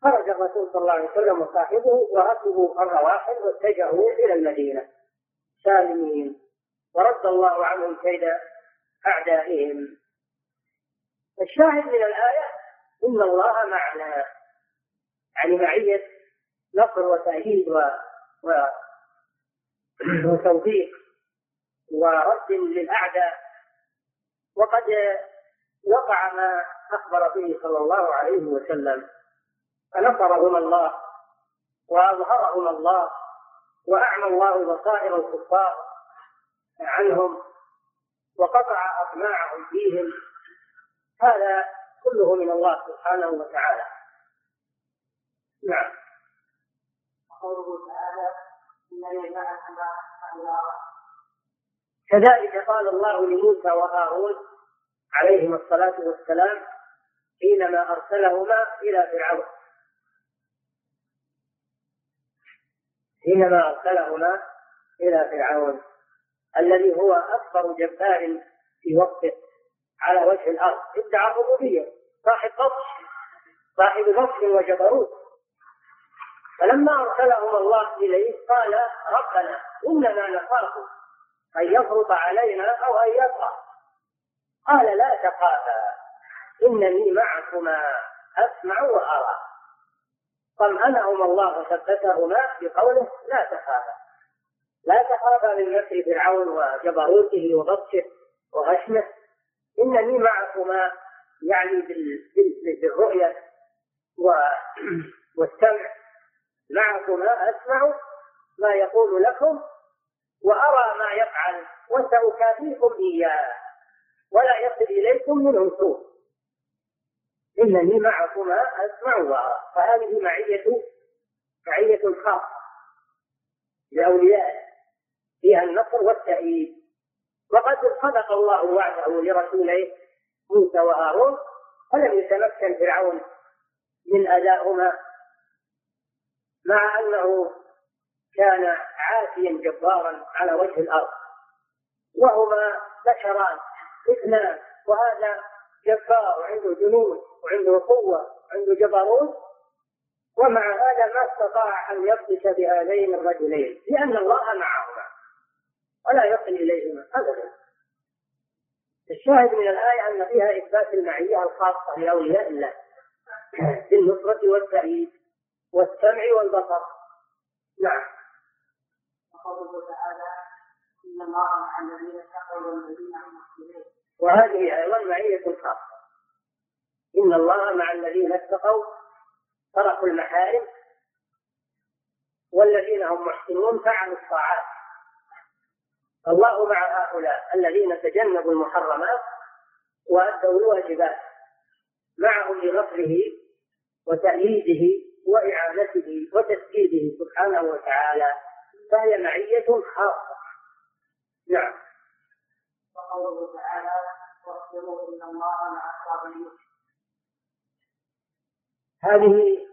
خرج الرسول صلى الله عليه وسلم وصاحبه وركبوا الرواحل واتجهوا إلى المدينة سالمين. ورد الله عنهم كيد أعدائهم. الشاهد من الآية إن الله معنا. يعني معية نصر وتأييد و... و... وتوفيق ورد للأعداء. وقد وقع ما أخبر به صلى الله عليه وسلم. فنصرهم الله وأظهرهم الله وأعمى الله بصائر الكفار عنهم وقطع أطماعهم فيهم. هذا كله من الله سبحانه وتعالى. نعم. تعالى كذلك قال الله لموسى وهارون عليهما الصلاة والسلام حينما أرسلهما إلى فرعون. حينما أرسلهما إلى فرعون الذي هو أكبر جبار في وقته على وجه الأرض. ادعى الربوبية صاحب بطش صاحب بطش وجبروت. فلما أرسلهم الله إليه قال ربنا إننا نخاف أن يفرط علينا أو أن يطغى قال لا تخافا إنني معكما أسمع وأرى. طمأنهما الله وثبتهما بقوله لا تخافا. لا تخافا من مكر فرعون وجبروته وبطشه وغشمه. إنني معكما يعني بالرؤية والسمع. معكما أسمع ما يقول لكم وأرى ما يفعل وسأكافيكم إياه. ولا يصل إليكم منه سوء. إنني معكما أسمع وأرى فهذه معية معية خاصة لأوليائه فيها النصر والتأييد. وقد صدق الله وعده لرسوليه موسى وهارون فلم يتمكن فرعون من أدائهما مع أنه كان عاتيا جبارا على وجه الأرض. وهما بشران اثنان وهذا جبار وعنده جنود. وعنده قوة وعنده جبروت ومع هذا ما استطاع أن يبطش بهذين الرجلين لأن الله معهما ولا يصل إليهما أبدا. الشاهد من الآية أن فيها إثبات المعية الخاصة لأولياء الله بالنصرة والتأييد والسمع والبصر. نعم. وقوله تعالى إن الله مع الذين اتقوا والذين هم محسنون وهذه أيضا معية خاصة. إن الله مع الذين اتقوا تركوا المحارم والذين هم محسنون فعلوا الطاعات. الله مع هؤلاء الذين تجنبوا المحرمات وأدوا الواجبات معهم لنصره وتأييده وإعانته وتسديده سبحانه وتعالى فهي معية خاصة. نعم. وقوله تعالى واصبروا إن الله مع الصابرين. هذه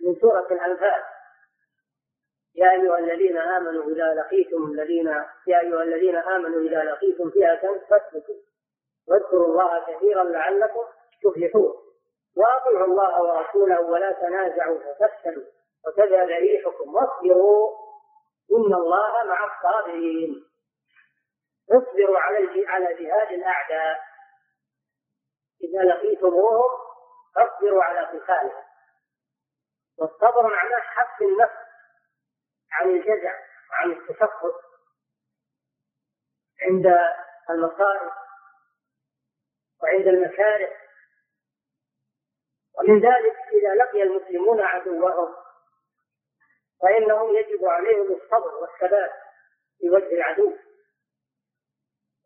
من سورة الأنفال. يا أيها الذين آمنوا إذا لقيتم الذين يا أيها الذين آمنوا إذا لقيتم فئة فاثبتوا. واذكروا الله كثيرا لعلكم تفلحون. وأطيعوا الله ورسوله ولا تنازعوا فتفشلوا. وتذهب ريحكم واصبروا. إن الله مع الصابرين. اصبروا على على جهاد الأعداء. إذا لقيتموهم فاصبروا على قتالهم والصبر معناه حبس النفس عن الجزع وعن التشخص عند المصائب وعند المكاره ومن ذلك إذا لقي المسلمون عدوهم فإنهم يجب عليهم الصبر والثبات في وجه العدو.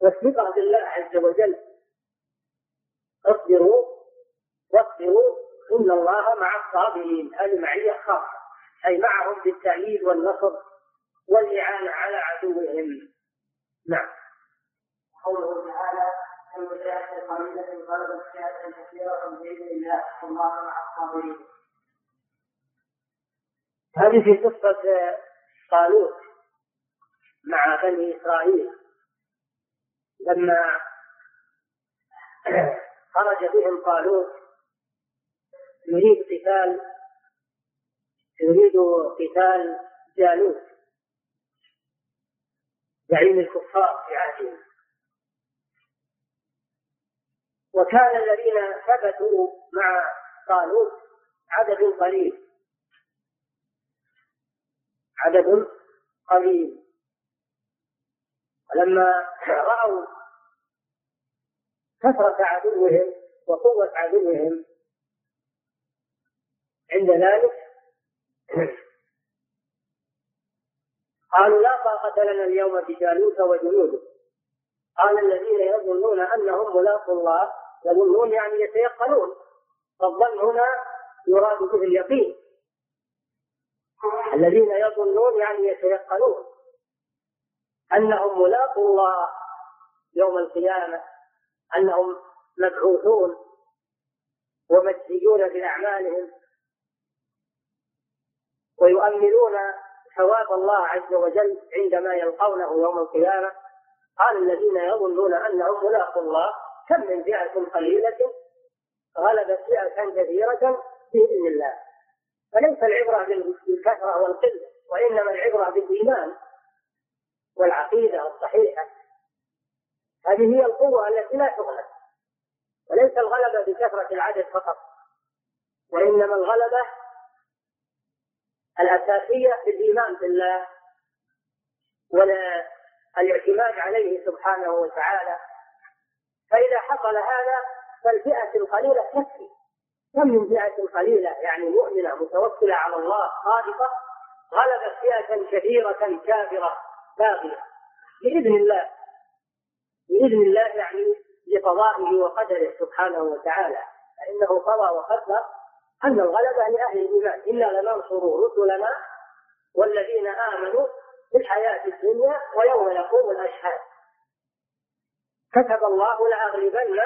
والثقة بالله عز وجل. اصبروا واصبروا إن الله مع الصابرين. هذه معية خاصة أي معهم بالتأييد والنصر والإعانة على عدوهم. نعم. قوله تعالى فئة قليلة غلبت فئة كثيرة بإذن الله والله مع الصابرين. هذه في قصة طالوت مع بني إسرائيل. لما خرج بهم طالوت يريد قتال يريد قتال جالوت زعيم الكفار في عهده وكان الذين ثبتوا مع طالوت عدد قليل. عدد قليل. ولما رأوا كثرة عدوهم وقوة عدوهم عند ذلك؟ قالوا لا طاقة لنا اليوم بجالوت وجنوده. قال الذين يظنون أنهم ملاقوا الله يظنون يعني يتيقنون. فالظن هنا يراد به اليقين. الذين يظنون يعني يتيقنون أنهم ملاقوا الله يوم القيامة أنهم مبعوثون ومجزيون بأعمالهم. ويؤملون ثواب الله عز وجل عندما يلقونه يوم القيامة. قال الذين يظنون أنهم ملاقوا الله كم من فئة قليلة غلبت فئة كثيرة بإذن الله. فليس العبرة بالكثرة والقلة وإنما العبرة بالإيمان والعقيدة الصحيحة. هذه هي القوة التي لا تغلب. وليس الغلبة بكثرة العدد فقط وإنما الغلبة الأساسية بالإيمان بالله والاعتماد عليه سبحانه وتعالى. فإذا حصل هذا فالفئة القليلة تكفي. كم من فئة قليلة يعني مؤمنة متوكلة على الله صادقة غلبت فئة كثيرة كافرة باغية. بإذن الله بإذن الله يعني لقضائه وقدره سبحانه وتعالى. فإنه قضى وقدر أن الغلبة لأهل الإيمان إنا لننصر رسلنا والذين آمنوا في الحياة الدنيا ويوم يقوم الأشهاد. كتب الله لأغلبن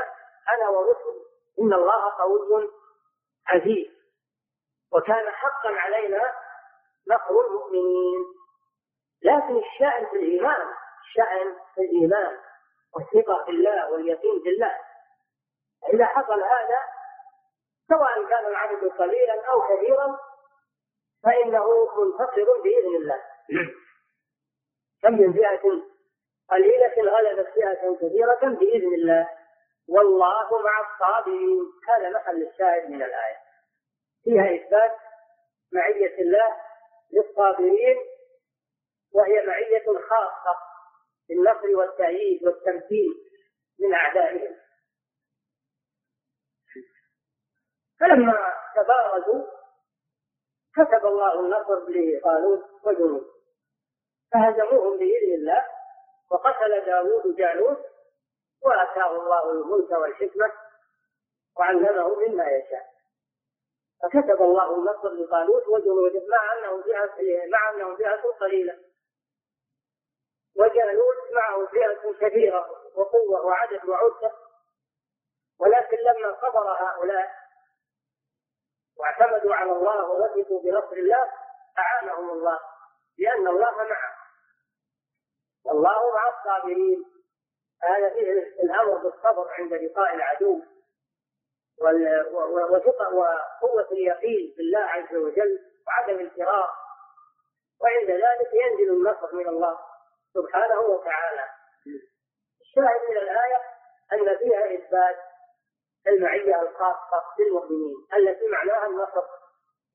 أنا ورسلي. إن الله قوي عزيز. وكان حقا علينا نصر المؤمنين. لكن الشأن في الإيمان الشأن في الإيمان والثقة في الله واليقين في الله. إذا حصل هذا سواء كان العدد قليلا أو كثيرا فإنه منتصر بإذن الله. كم من فئة قليلة غلبت فئة كثيرة بإذن الله. والله مع الصابرين. هذا محل الشاهد من الآية. فيها إثبات معية الله للصابرين وهي معية خاصة بالنصر والتأييد والتمكين من أعدائهم. فلما تبارزوا كتب الله النصر لطالوت وجنود فهزموهم بإذن الله وقتل داوود جالوت وآتاه الله الملك والحكمة وعلمه مما يشاء. فكتب الله النصر لطالوت وجنوده مع انهم فئة مع انهم فئة قليلة. وجالوت معه فئة كثيرة وقوة وعدد وعدة ولكن لما صبر هؤلاء واعتمدوا على الله ووثقوا بنصر الله أعانهم الله لأن الله معه. والله مع الصابرين. هذا فيه الأمر بالصبر عند لقاء العدو وقوة اليقين بالله عز وجل وعدم الفراق. وعند ذلك ينزل النصر من الله سبحانه وتعالى. الشاهد من الآية أن فيها إثبات المعية الخاصة للمؤمنين التي معناها النصر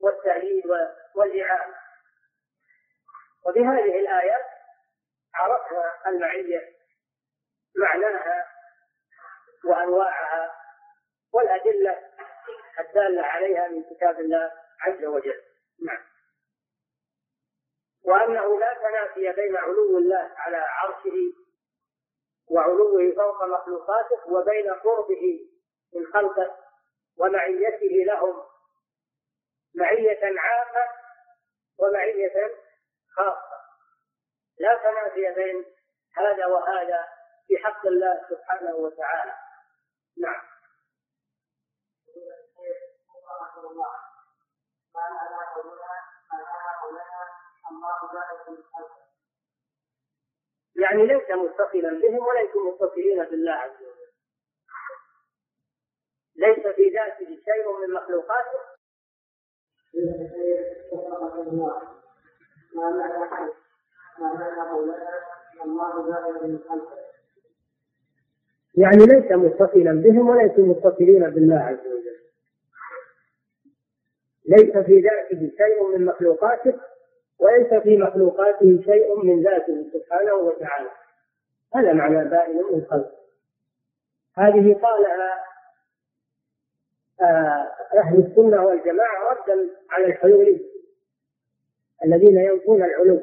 والتأييد والإعانة وبهذه الآيات عرفنا المعية معناها وأنواعها والأدلة الدالة عليها من كتاب الله عز وجل. نعم. وأنه لا تنافي بين علو الله على عرشه وعلوه فوق مخلوقاته وبين قربه من خلقه ومعيته لهم. معية عامة ومعية خاصة. لا تنافي بين هذا وهذا في حق الله سبحانه وتعالى. نعم. يعني ليس متصلا بهم وليسوا متصلين بالله عز وجل. ليس في ذاته شيء من مخلوقاته. ما معنى ما معنى قولنا الله خلقه يعني ليس متصلا بهم وليسوا متصلين بالله عز وجل. ليس في ذاته شيء من مخلوقاته وليس في مخلوقاته شيء من ذاته سبحانه وتعالى. هذا معنى بائن من خلق هذه قالها أهل السنة والجماعة ردا على الحلولية الذين ينفون العلو.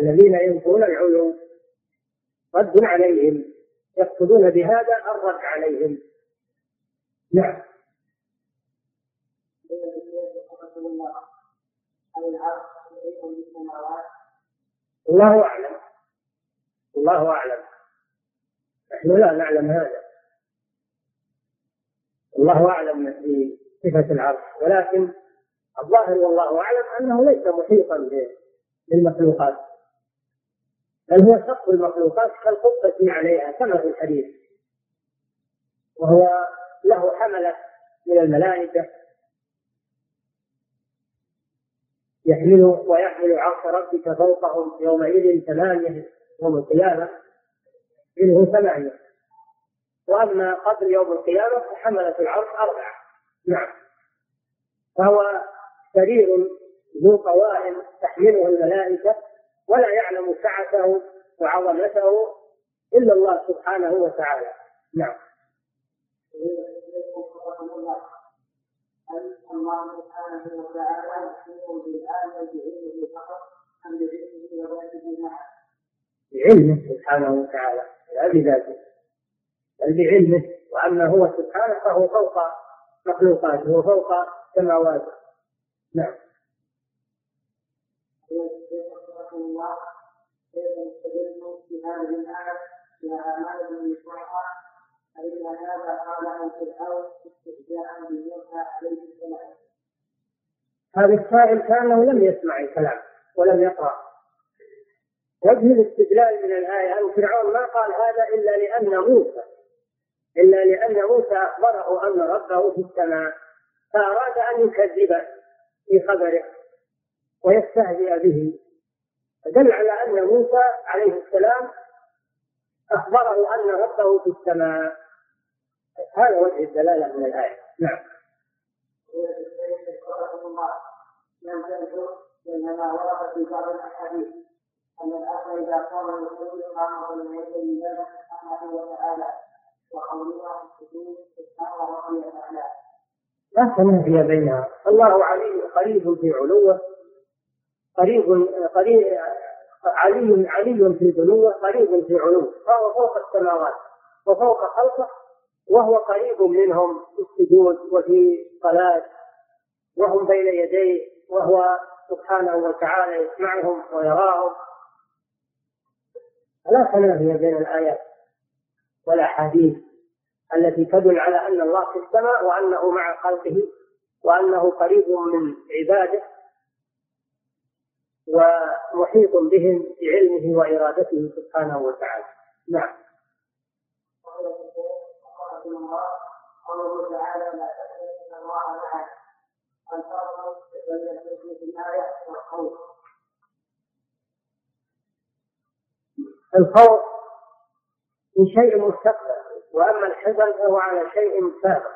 الذين ينفون العلو. رد عليهم. يقصدون بهذا الرد عليهم. نعم. الله أعلم. الله أعلم. نحن لا نعلم هذا. الله أعلم بصفة العرش. ولكن الظاهر والله أعلم أنه ليس محيطا بالمخلوقات. بل هو سقف المخلوقات كالقبة عليها كما في الحديث. وهو له حملة من الملائكة يحمل ويحمل عرش ربك فوقهم يومئذ ثمانية يوم القيامة منه ثمانية. وأما قبل يوم القيامة فحملة العرش أربعة. نعم. فهو سرير ذو قوائم تحمله الملائكة ولا يعلم سعته وعظمته إلا الله سبحانه وتعالى. نعم. الله سبحانه وتعالى يحيط بالآية بعلمه فقط أم بعلمه وذاته معه؟ بعلمه سبحانه وتعالى لا بذاته بعلمه وأما هو سبحانه فهو فوق مخلوقاته وفوق سماواته. نعم. الآية فرعون استهزاء عليه السلام هذا السائل كانه لم يسمع الكلام ولم يقرأ. وجه الاستدلال من الآية أن فرعون ما قال هذا إلا لأن موسى إلا لأن موسى أخبره أن ربه في السماء فأراد أن يكذبه في خبره ويستهزئ به. دل على أن موسى عليه السلام أخبره أن ربه في السماء. هذا وجه الدلالة من الآية. نعم. انما ورد في بعض الاحاديث أن الأخ إذا قام يصلي قام يدي الله سبحانه وتعالى. لا تنافي بينها. الله علي قريب في علوة قريب قريب علي علي في دنوه قريب في علوة. فهو فوق السماوات وفوق خلقه وهو قريب منهم في السجود وفي الصلاة وهم بين يديه وهو سبحانه وتعالى يسمعهم ويراهم. فلا تنافي بين الآيات. والأحاديث التي تدل على أن الله في السماء وأنه مع خلقه وأنه قريب من عباده ومحيط بهم بعلمه وإرادته سبحانه وتعالى. نعم. قوله تعالى لا الله في الآية الخوف من شيء مستقبل وأما الحزن فهو على شيء سابق.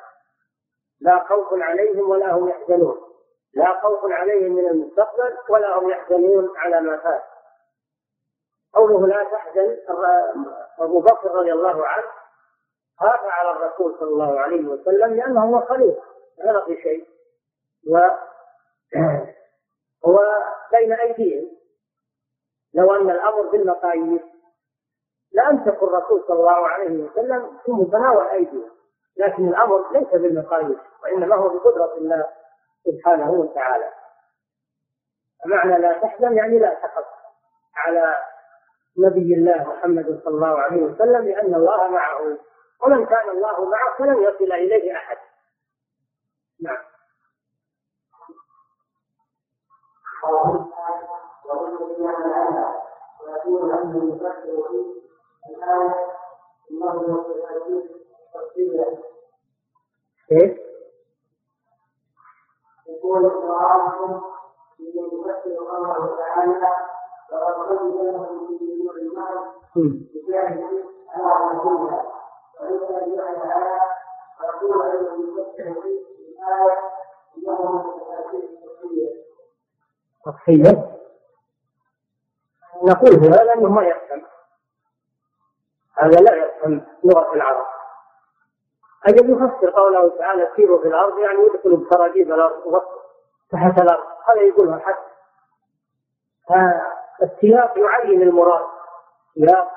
لا خوف عليهم ولا هم يحزنون. لا خوف عليهم من المستقبل ولا هم يحزنون على ما فات. قوله لا تحزن أبو بكر رضي الله عنه خاف على الرسول صلى الله عليه وسلم لأنه هو خليفه ما في شيء. و هو بين أيديهم. لو أن الأمر بالمقاييس لامسك الرسول صلى الله عليه وسلم في متناول ايديهم لكن الأمر ليس بالمقاييس وإنما هو بقدرة الله سبحانه وتعالى. معنى لا تحزن يعني لا تخف على نبي الله محمد صلى الله عليه وسلم لأن الله معه ومن كان الله معه فلن يصل إليه أحد. نعم. ويكون عنه يفكر في الآية إنه تفصيلا كيف؟ يقول إقراركم بأن يفسر الله تعالى فقد قد لهم في نور المال بجانب على رسولها وليس بجانب على رسول أنه يفسر في الآية إنه تضحية نقول هذا لأنه ما يفهم هذا لا يفهم لغة العرب. أجل يفسر قوله تعالى سيروا في الأرض يعني يدخلوا بسراجيب الأرض تحت الأرض. هذا يقولها حتى فالسياق يعين المراد. سياق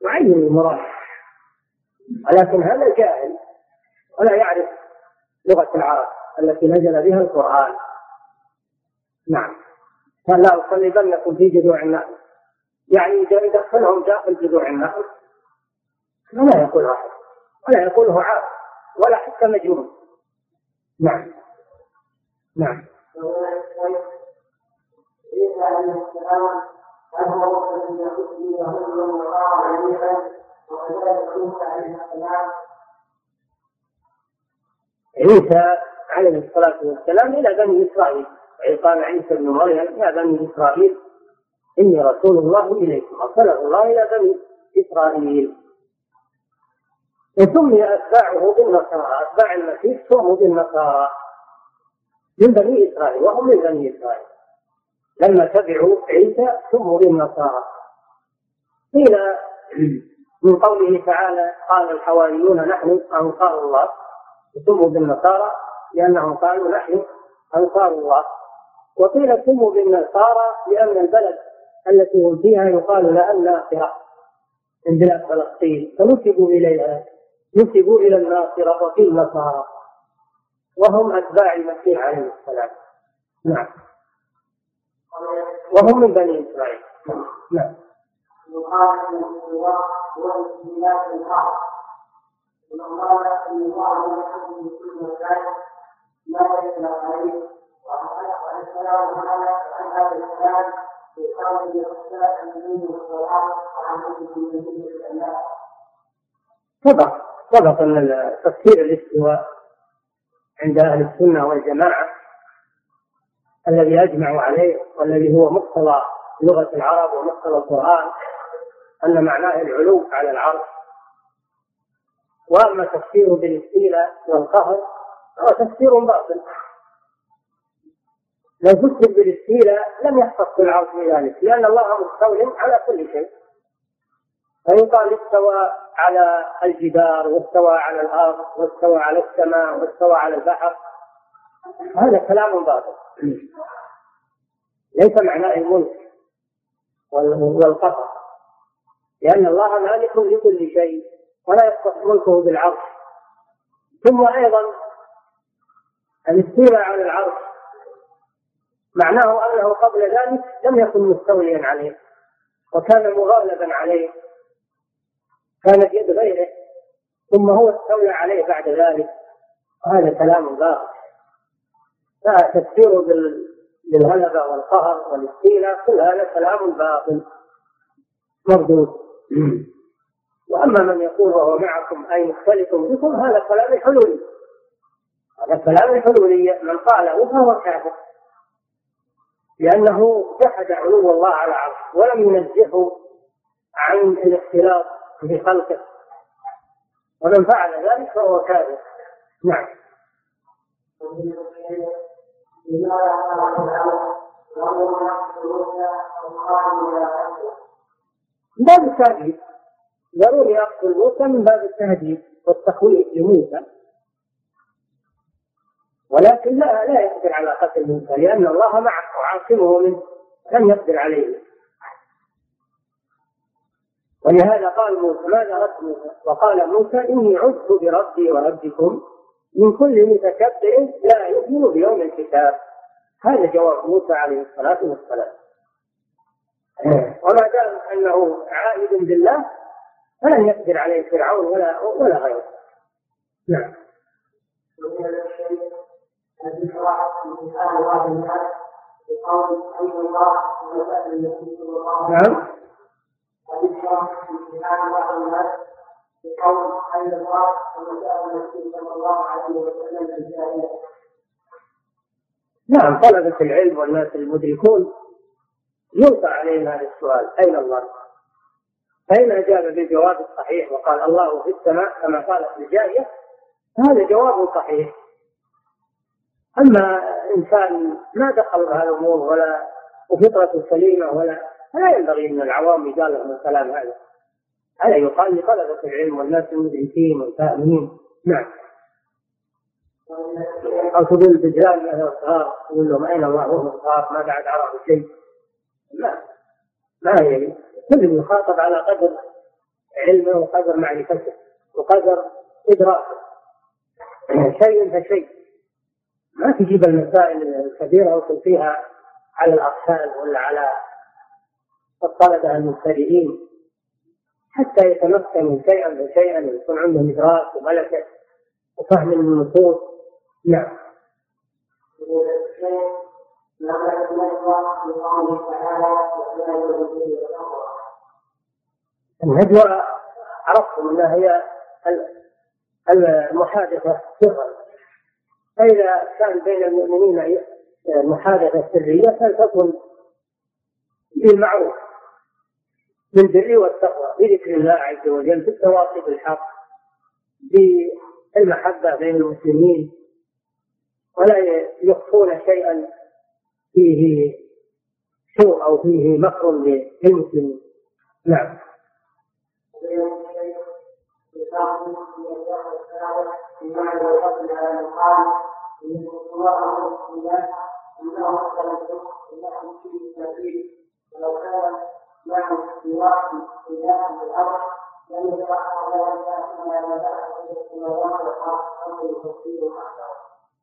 يعين المراد. ولكن هذا جاهل. ولا يعرف لغة العرب التي نزل بها القرآن. نعم. قال لا أصلبنكم في جذوع النخل. يعني إذا يدخلهم داخل جذوع النخل لا يقول واحد ولا يقوله عاقل. ولا حتى مجنون. نعم. نعم. عيسى عليه الصلاة والسلام إلى بني إسرائيل. قال عيسى ابن مريم يا بني إسرائيل. إني رسول الله إليكم. أرسله الله إلى بني إسرائيل. وسمي أتباعه بالنصارى. أتباع المسيح سموا بالنصارى. من بني إسرائيل. وهم من بني إسرائيل. لما تبعوا عيسى سموا بالنصارى. قيل من قوله تعالى قال الحواريون نحن أنصار الله. سموا بالنصارى لأنهم قالوا نحن أنصار الله. وقيل سموا بالنصارى لأن البلد التي هم فيها يقال لها الناصرة. من بلاد فلسطين. فنسبوا إليها. نسبوا إلى الناصرة وفي النصارى وهم أتباع المسيح عليه السلام. نعم. وهم من بني إسرائيل. نعم. يقال في في سبق ان تفسير الاستواء عند أهل السنة والجماعة الذي اجمعوا عليه والذي هو مقتضى لغة العرب ومقتضى القرآن أن معناه العلو على العرش. وأما تفسير بالاستيلاء والقهر فهو تفسير باطل. لو فسر بالاستيلاء لم يحصل العرش بذلك لأن الله مستول على كل شيء. فيقال استوى على الجدار واستوى على الأرض واستوى على السماء واستوى على البحر هذا كلام باطل. ليس معناه الملك والقطر لأن الله مالك لكل شيء ولا يختص ملكه بالعرش. ثم أيضا الاستيلاء على العرش. معناه أنه قبل ذلك لم يكن مستوليا عليه وكان مغالبا عليه. كانت يد غيره ثم هو استولى عليه بعد ذلك. هذا كلام باطل. فتفسيره بالغلبة والقهر والاستيلاء كل هذا كلام باطل. مردود. وأما من يقول وهو معكم أي مختلف بكم هذا كلام الحلولي هذا كلام الحلولية من قاله فهو كافر. لأنه جحد علو الله على عرشه ولم ينزهه عن الاختلاط. بخلقه ومن فعل ذلك فهو كافر نعم. باب التهديد ضروري اقتل موسى من باب التهديد والتخويف لموسى ولكن لا لا يقدر على قتل موسى لأن الله معه وعاصمه منه لم يقدر عليه. ولهذا قال موسى ماذا رد موسى؟ وقال موسى إني عذت بربي وربكم من كل متكبر لا يؤمن بيوم الحساب. هذا جواب موسى عليه الصلاة والسلام. وما دام أنه عائد بالله فلن يقدر عليه فرعون ولا ولا غيره. نعم. نعم. بقول الله النبي صلى الله عليه وسلم الجاهلية نعم طلبة العلم والناس المدركون يلقى عليهم هذا السؤال أين الله؟ فإن أجاب بالجواب الصحيح وقال الله في السماء كما قالت الجارية هذا جواب صحيح أما إنسان ما دخل بهذه الأمور ولا وفطرة سليمة ولا لا ينبغي أن العوام يقال لهم الكلام هذا. هذا يقال لطلبة العلم والناس المدركين والفاهمين. نعم. أو تقول دجال له صغار تقول لهم أين الله وهو صغار ما بعد عرفوا شيء لا. ما هي. كل يخاطب على قدر علمه وقدر معرفته وقدر إدراكه. شيء فشيء. ما تجيب المسائل الكبيرة وتلقيها على الأطفال ولا على الطلبة المبتدئين حتى يتمكنوا شيئا فشيئا ويكون عندهم إدراك وملكة وفهم النصوص. نعم. النجوى عرفتم أنها هي المحادثة سرا فإذا كان بين المؤمنين محادثة سرية فلتكن بالمعروف. بالبر والتقوى بذكر الله عز وجل بالتواصي بالحق بالمحبة بين المسلمين ولا يخفون شيئا فيه سوء أو فيه مكر للمسلمين. نعم. ولو كان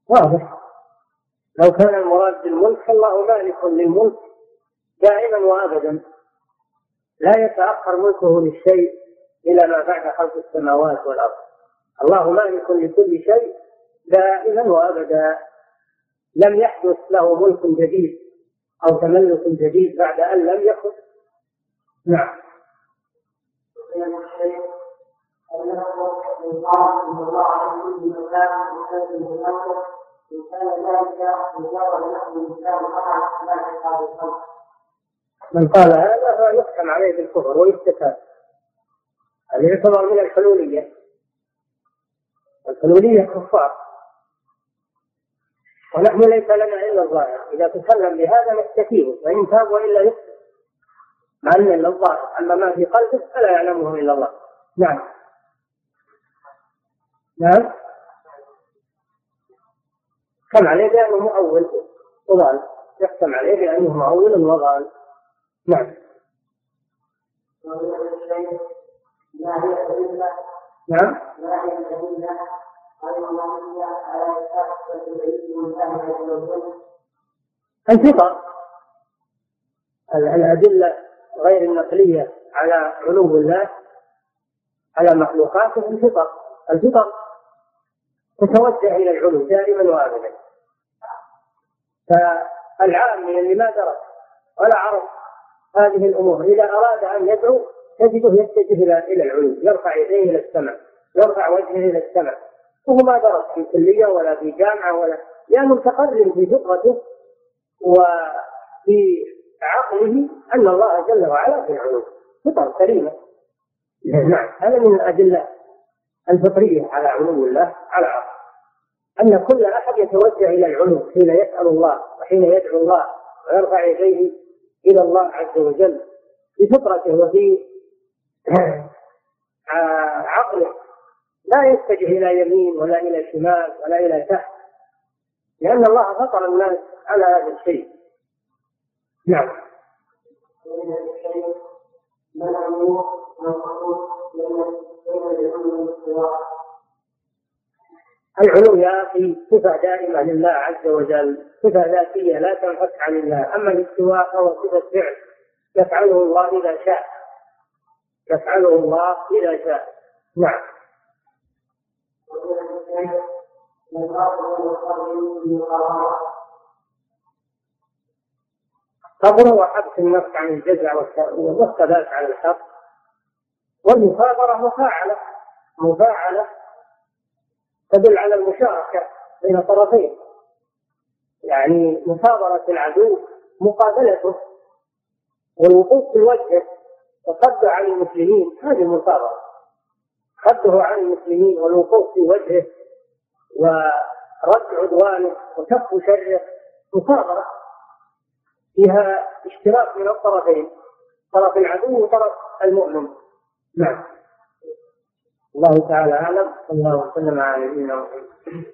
واضح. لو كان المراد بالملك فالله مالك للملك دائما وأبدا. لا يتأخر ملكه للشيء إلى ما بعد خلق السماوات والأرض. الله مالك لكل شيء دائما وأبدا. لم يحدث له ملك جديد أو تملك جديد بعد أن لم يكن نعم. من قال هذا فيحكم عليه بالكفر ويستتاب هذا يعتبر من الحلولية. الحلولية كفار. ونحن ليس لنا إلا الظاهر. إذا تكلم بهذا نستفيد. وإن تاب وإلا يكفر. مع إلا الظاهر أما ما في قلبه فلا يعلمه إلا الله. نعم. نعم. كم عليه بأنه مؤول. وضال. يحكم عليه بأنه مؤول وضال. نعم. نعم. الفطر. الأدلة غير النقلية على علو الله على مخلوقاته الفطر. الفطر تتوجه إلى العلو دائما وأبدا. فالعامي اللي ما درس ولا عرف هذه الأمور إذا أراد أن يدعو تجده يتجه إلى إلى العلو يرفع يديه إلى السماء يرفع وجهه إلى السماء. وهو ما درس في كلية ولا في جامعة ولا لأنه متقرر في فطرته وفي عقله أن الله جل وعلا في العلو فطر سليمة نعم. هذا من الأدلة الفطرية على علو الله على عقل. أن كل أحد يتوجه إلى العلو حين يسأل الله وحين يدعو الله ويرفع يديه إلى الله عز وجل بفطرته وفي عقله. لا يتجه إلى يمين ولا إلى شمال ولا إلى تحت لأن الله فطر الناس على هذا الشيء. نعم. العلو يا أخي صفة دائمة لله عز وجل صفة ذاتية لا تنفك عن الله. أما الاستواء فهو صفة فعل يفعله الله إذا شاء. يفعله الله إذا شاء. نعم. صبر وحبس النفس عن الجزع والثبات على الحق. والمصابرة مفاعلة مفاعلة تدل على المشاركة بين الطرفين يعني مصابرة العدو مقابلته والوقوف في وجهه وصده عن المسلمين هذه المصابرة صده عن المسلمين والوقوف في وجهه ورد عدوانه وكف شره مصابرة فيها اشتراك من الطرفين طرف العدو وطرف المؤمن. نعم. الله تعالى أعلم صلى الله وسلم على نبينا محمد.